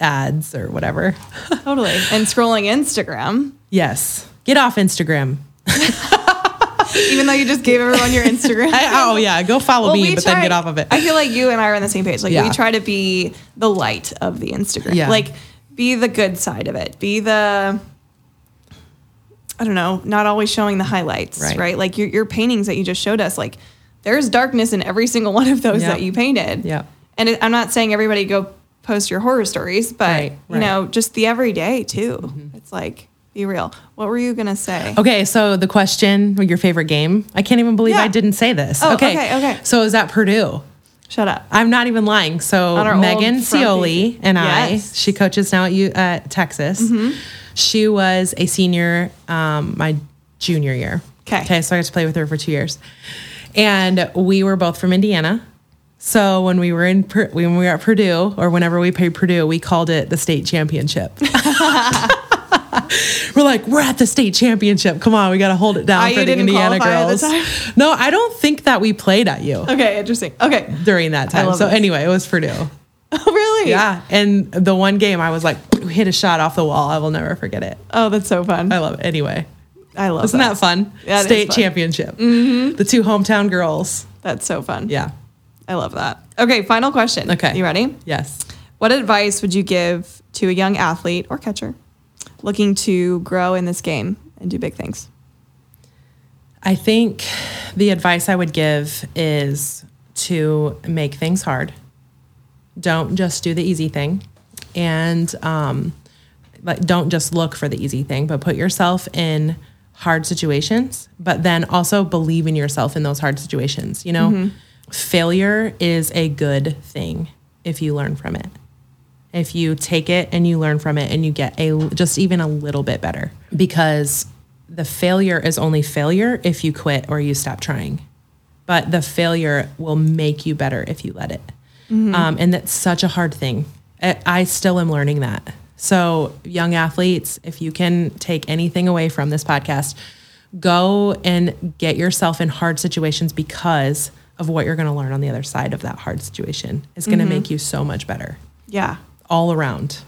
ads or whatever. totally. And scrolling Instagram, Yes. Get off Instagram. even though you just gave everyone your Instagram. I, oh yeah, go follow Well, me, but try- then get off of it. I feel like you and I are on the same page. Like Yeah. we try to be the light of the Instagram. Yeah. Like be the good side of it. Be the I don't know, not always showing the highlights, right? Right. Like your your paintings that you just showed us, like there's darkness in every single one of those Yeah. that you painted. Yeah. And it, I'm not saying everybody go post your horror stories, but Right, you right. Mm-hmm. know, just the everyday too. It's like be real. What were you gonna say? Okay, so the question, your favorite game? I can't even believe Yeah. I didn't say this. Oh, okay, okay. So is that Purdue? Shut up. I'm not even lying. So On our old Megan Cioli and I, Yes. Mm-hmm. she coaches now at U at Texas. She was a senior um, my junior year. Okay, Okay, so I got to play with her for two years. And we were both from Indiana. So when we were in when we were at Purdue or whenever we played Purdue, we called it the state championship. we're like, we're at the state championship. Come on, we got to hold it down for the Indiana the girls. time? No, I don't think that we played at you Okay, interesting. Okay. during that time. So this. anyway, it was Purdue. Oh, really? Yeah, and the one game I was like, hit a shot off the wall. I will never forget it. Oh, that's so fun. I love it. Anyway, I love isn't that fun? Yeah, State fun. championship. Mm-hmm. The two hometown girls. That's so fun. Yeah. I love that. Okay, final question. Okay. You ready? Yes. What advice would you give to a young athlete or catcher looking to grow in this game and do big things? I think the advice I would give is to make things hard. Don't just do the easy thing, and um, like don't just look for the easy thing, but put yourself in hard situations. But then also believe in yourself in those hard situations. You know, failure is a good thing if you learn from it. If you take it and you learn from it and you get a just even a little bit better because the failure is only failure if you quit or you stop trying. But the failure will make you better if you let it. Um, and that's such a hard thing. I, I still am learning that. So, young athletes, if you can take anything away from this podcast, go and get yourself in hard situations because of what you're going to learn on the other side of that hard situation. is going to make you so much better Yeah. All around,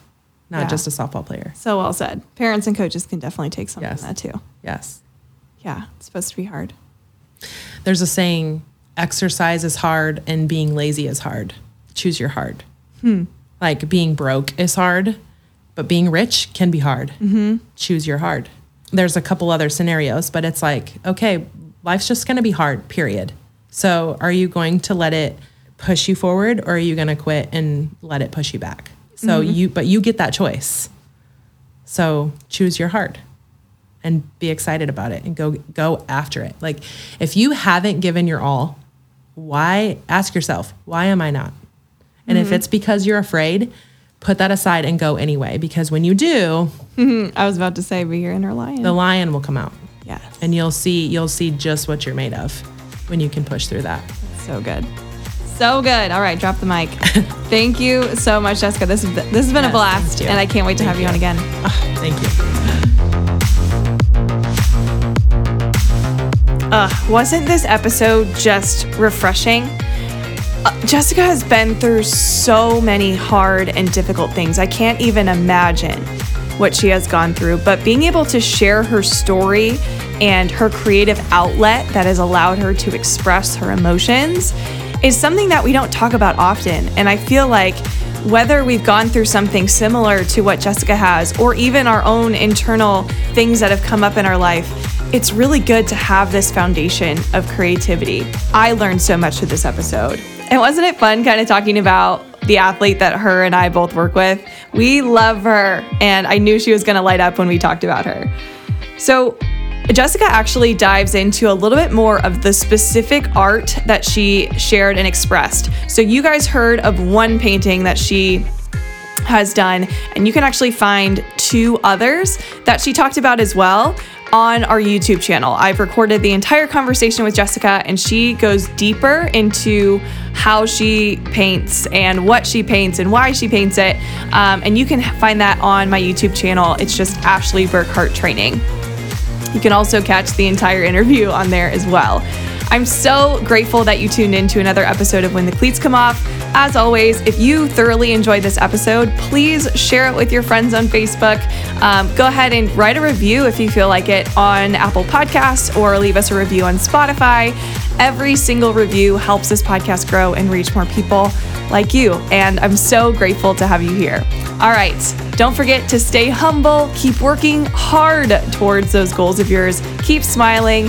not Yeah. just a softball player. So well said. Parents and coaches can definitely take some Yes. from that too. Yes. Yeah. It's supposed to be hard. There's a saying exercise is hard and being lazy is hard. Choose your hard. Hmm. Like being broke is hard, but being rich can be hard. Mm-hmm. Choose your hard. There's a couple other scenarios, but it's like, okay, life's just going to be hard, period. So are you going to let it push you forward or are you going to quit and let it push you back? So mm-hmm. you, but you get that choice. So choose your heart and be excited about it and go go after it. Like if you haven't given your all, why ask yourself, why am I not? And if mm-hmm. it's because you're afraid, put that aside and go anyway because when you do, mm-hmm. I was about to say, be your inner lion. the lion will come out yes. and you'll see you'll see just what you're made of when you can push through that. So good. So good. All right, drop the mic. Thank you so much, Jessica. This has been, this has been a blast, and I can't wait to have you on again. Ah, thank you. Uh, wasn't this episode just refreshing? Uh, Jessica has been through so many hard and difficult things. I can't even imagine what she has gone through, but being able to share her story and her creative outlet that has allowed her to express her emotions is something that we don't talk about often. And I feel like whether we've gone through something similar to what Jessica has, or even our own internal things that have come up in our life, it's really good to have this foundation of creativity. I learned so much through this episode. And wasn't it fun kind of talking about the athlete that her and I both work with? We love her, and I knew she was going to light up when we talked about her. So, Jessica actually dives into a little bit more of the specific art that she shared and expressed. So, you guys heard of one painting that she has done, and you can actually find two others that she talked about as well on our YouTube channel. I've recorded the entire conversation with Jessica, and she goes deeper into how she paints and what she paints and why she paints it. Um, and you can find that on my YouTube channel. It's just Ashley Burkhart Training. You can also catch the entire interview on there as well. I'm so grateful that you tuned in to another episode of When the Cleats Come Off. As always, if you thoroughly enjoyed this episode, please share it with your friends on Facebook. Um, go ahead and write a review if you feel like it on Apple Podcasts or leave us a review on Spotify. Every single review helps this podcast grow and reach more people like you. And I'm so grateful to have you here. All right, don't forget to stay humble, keep working hard towards those goals of yours, keep smiling,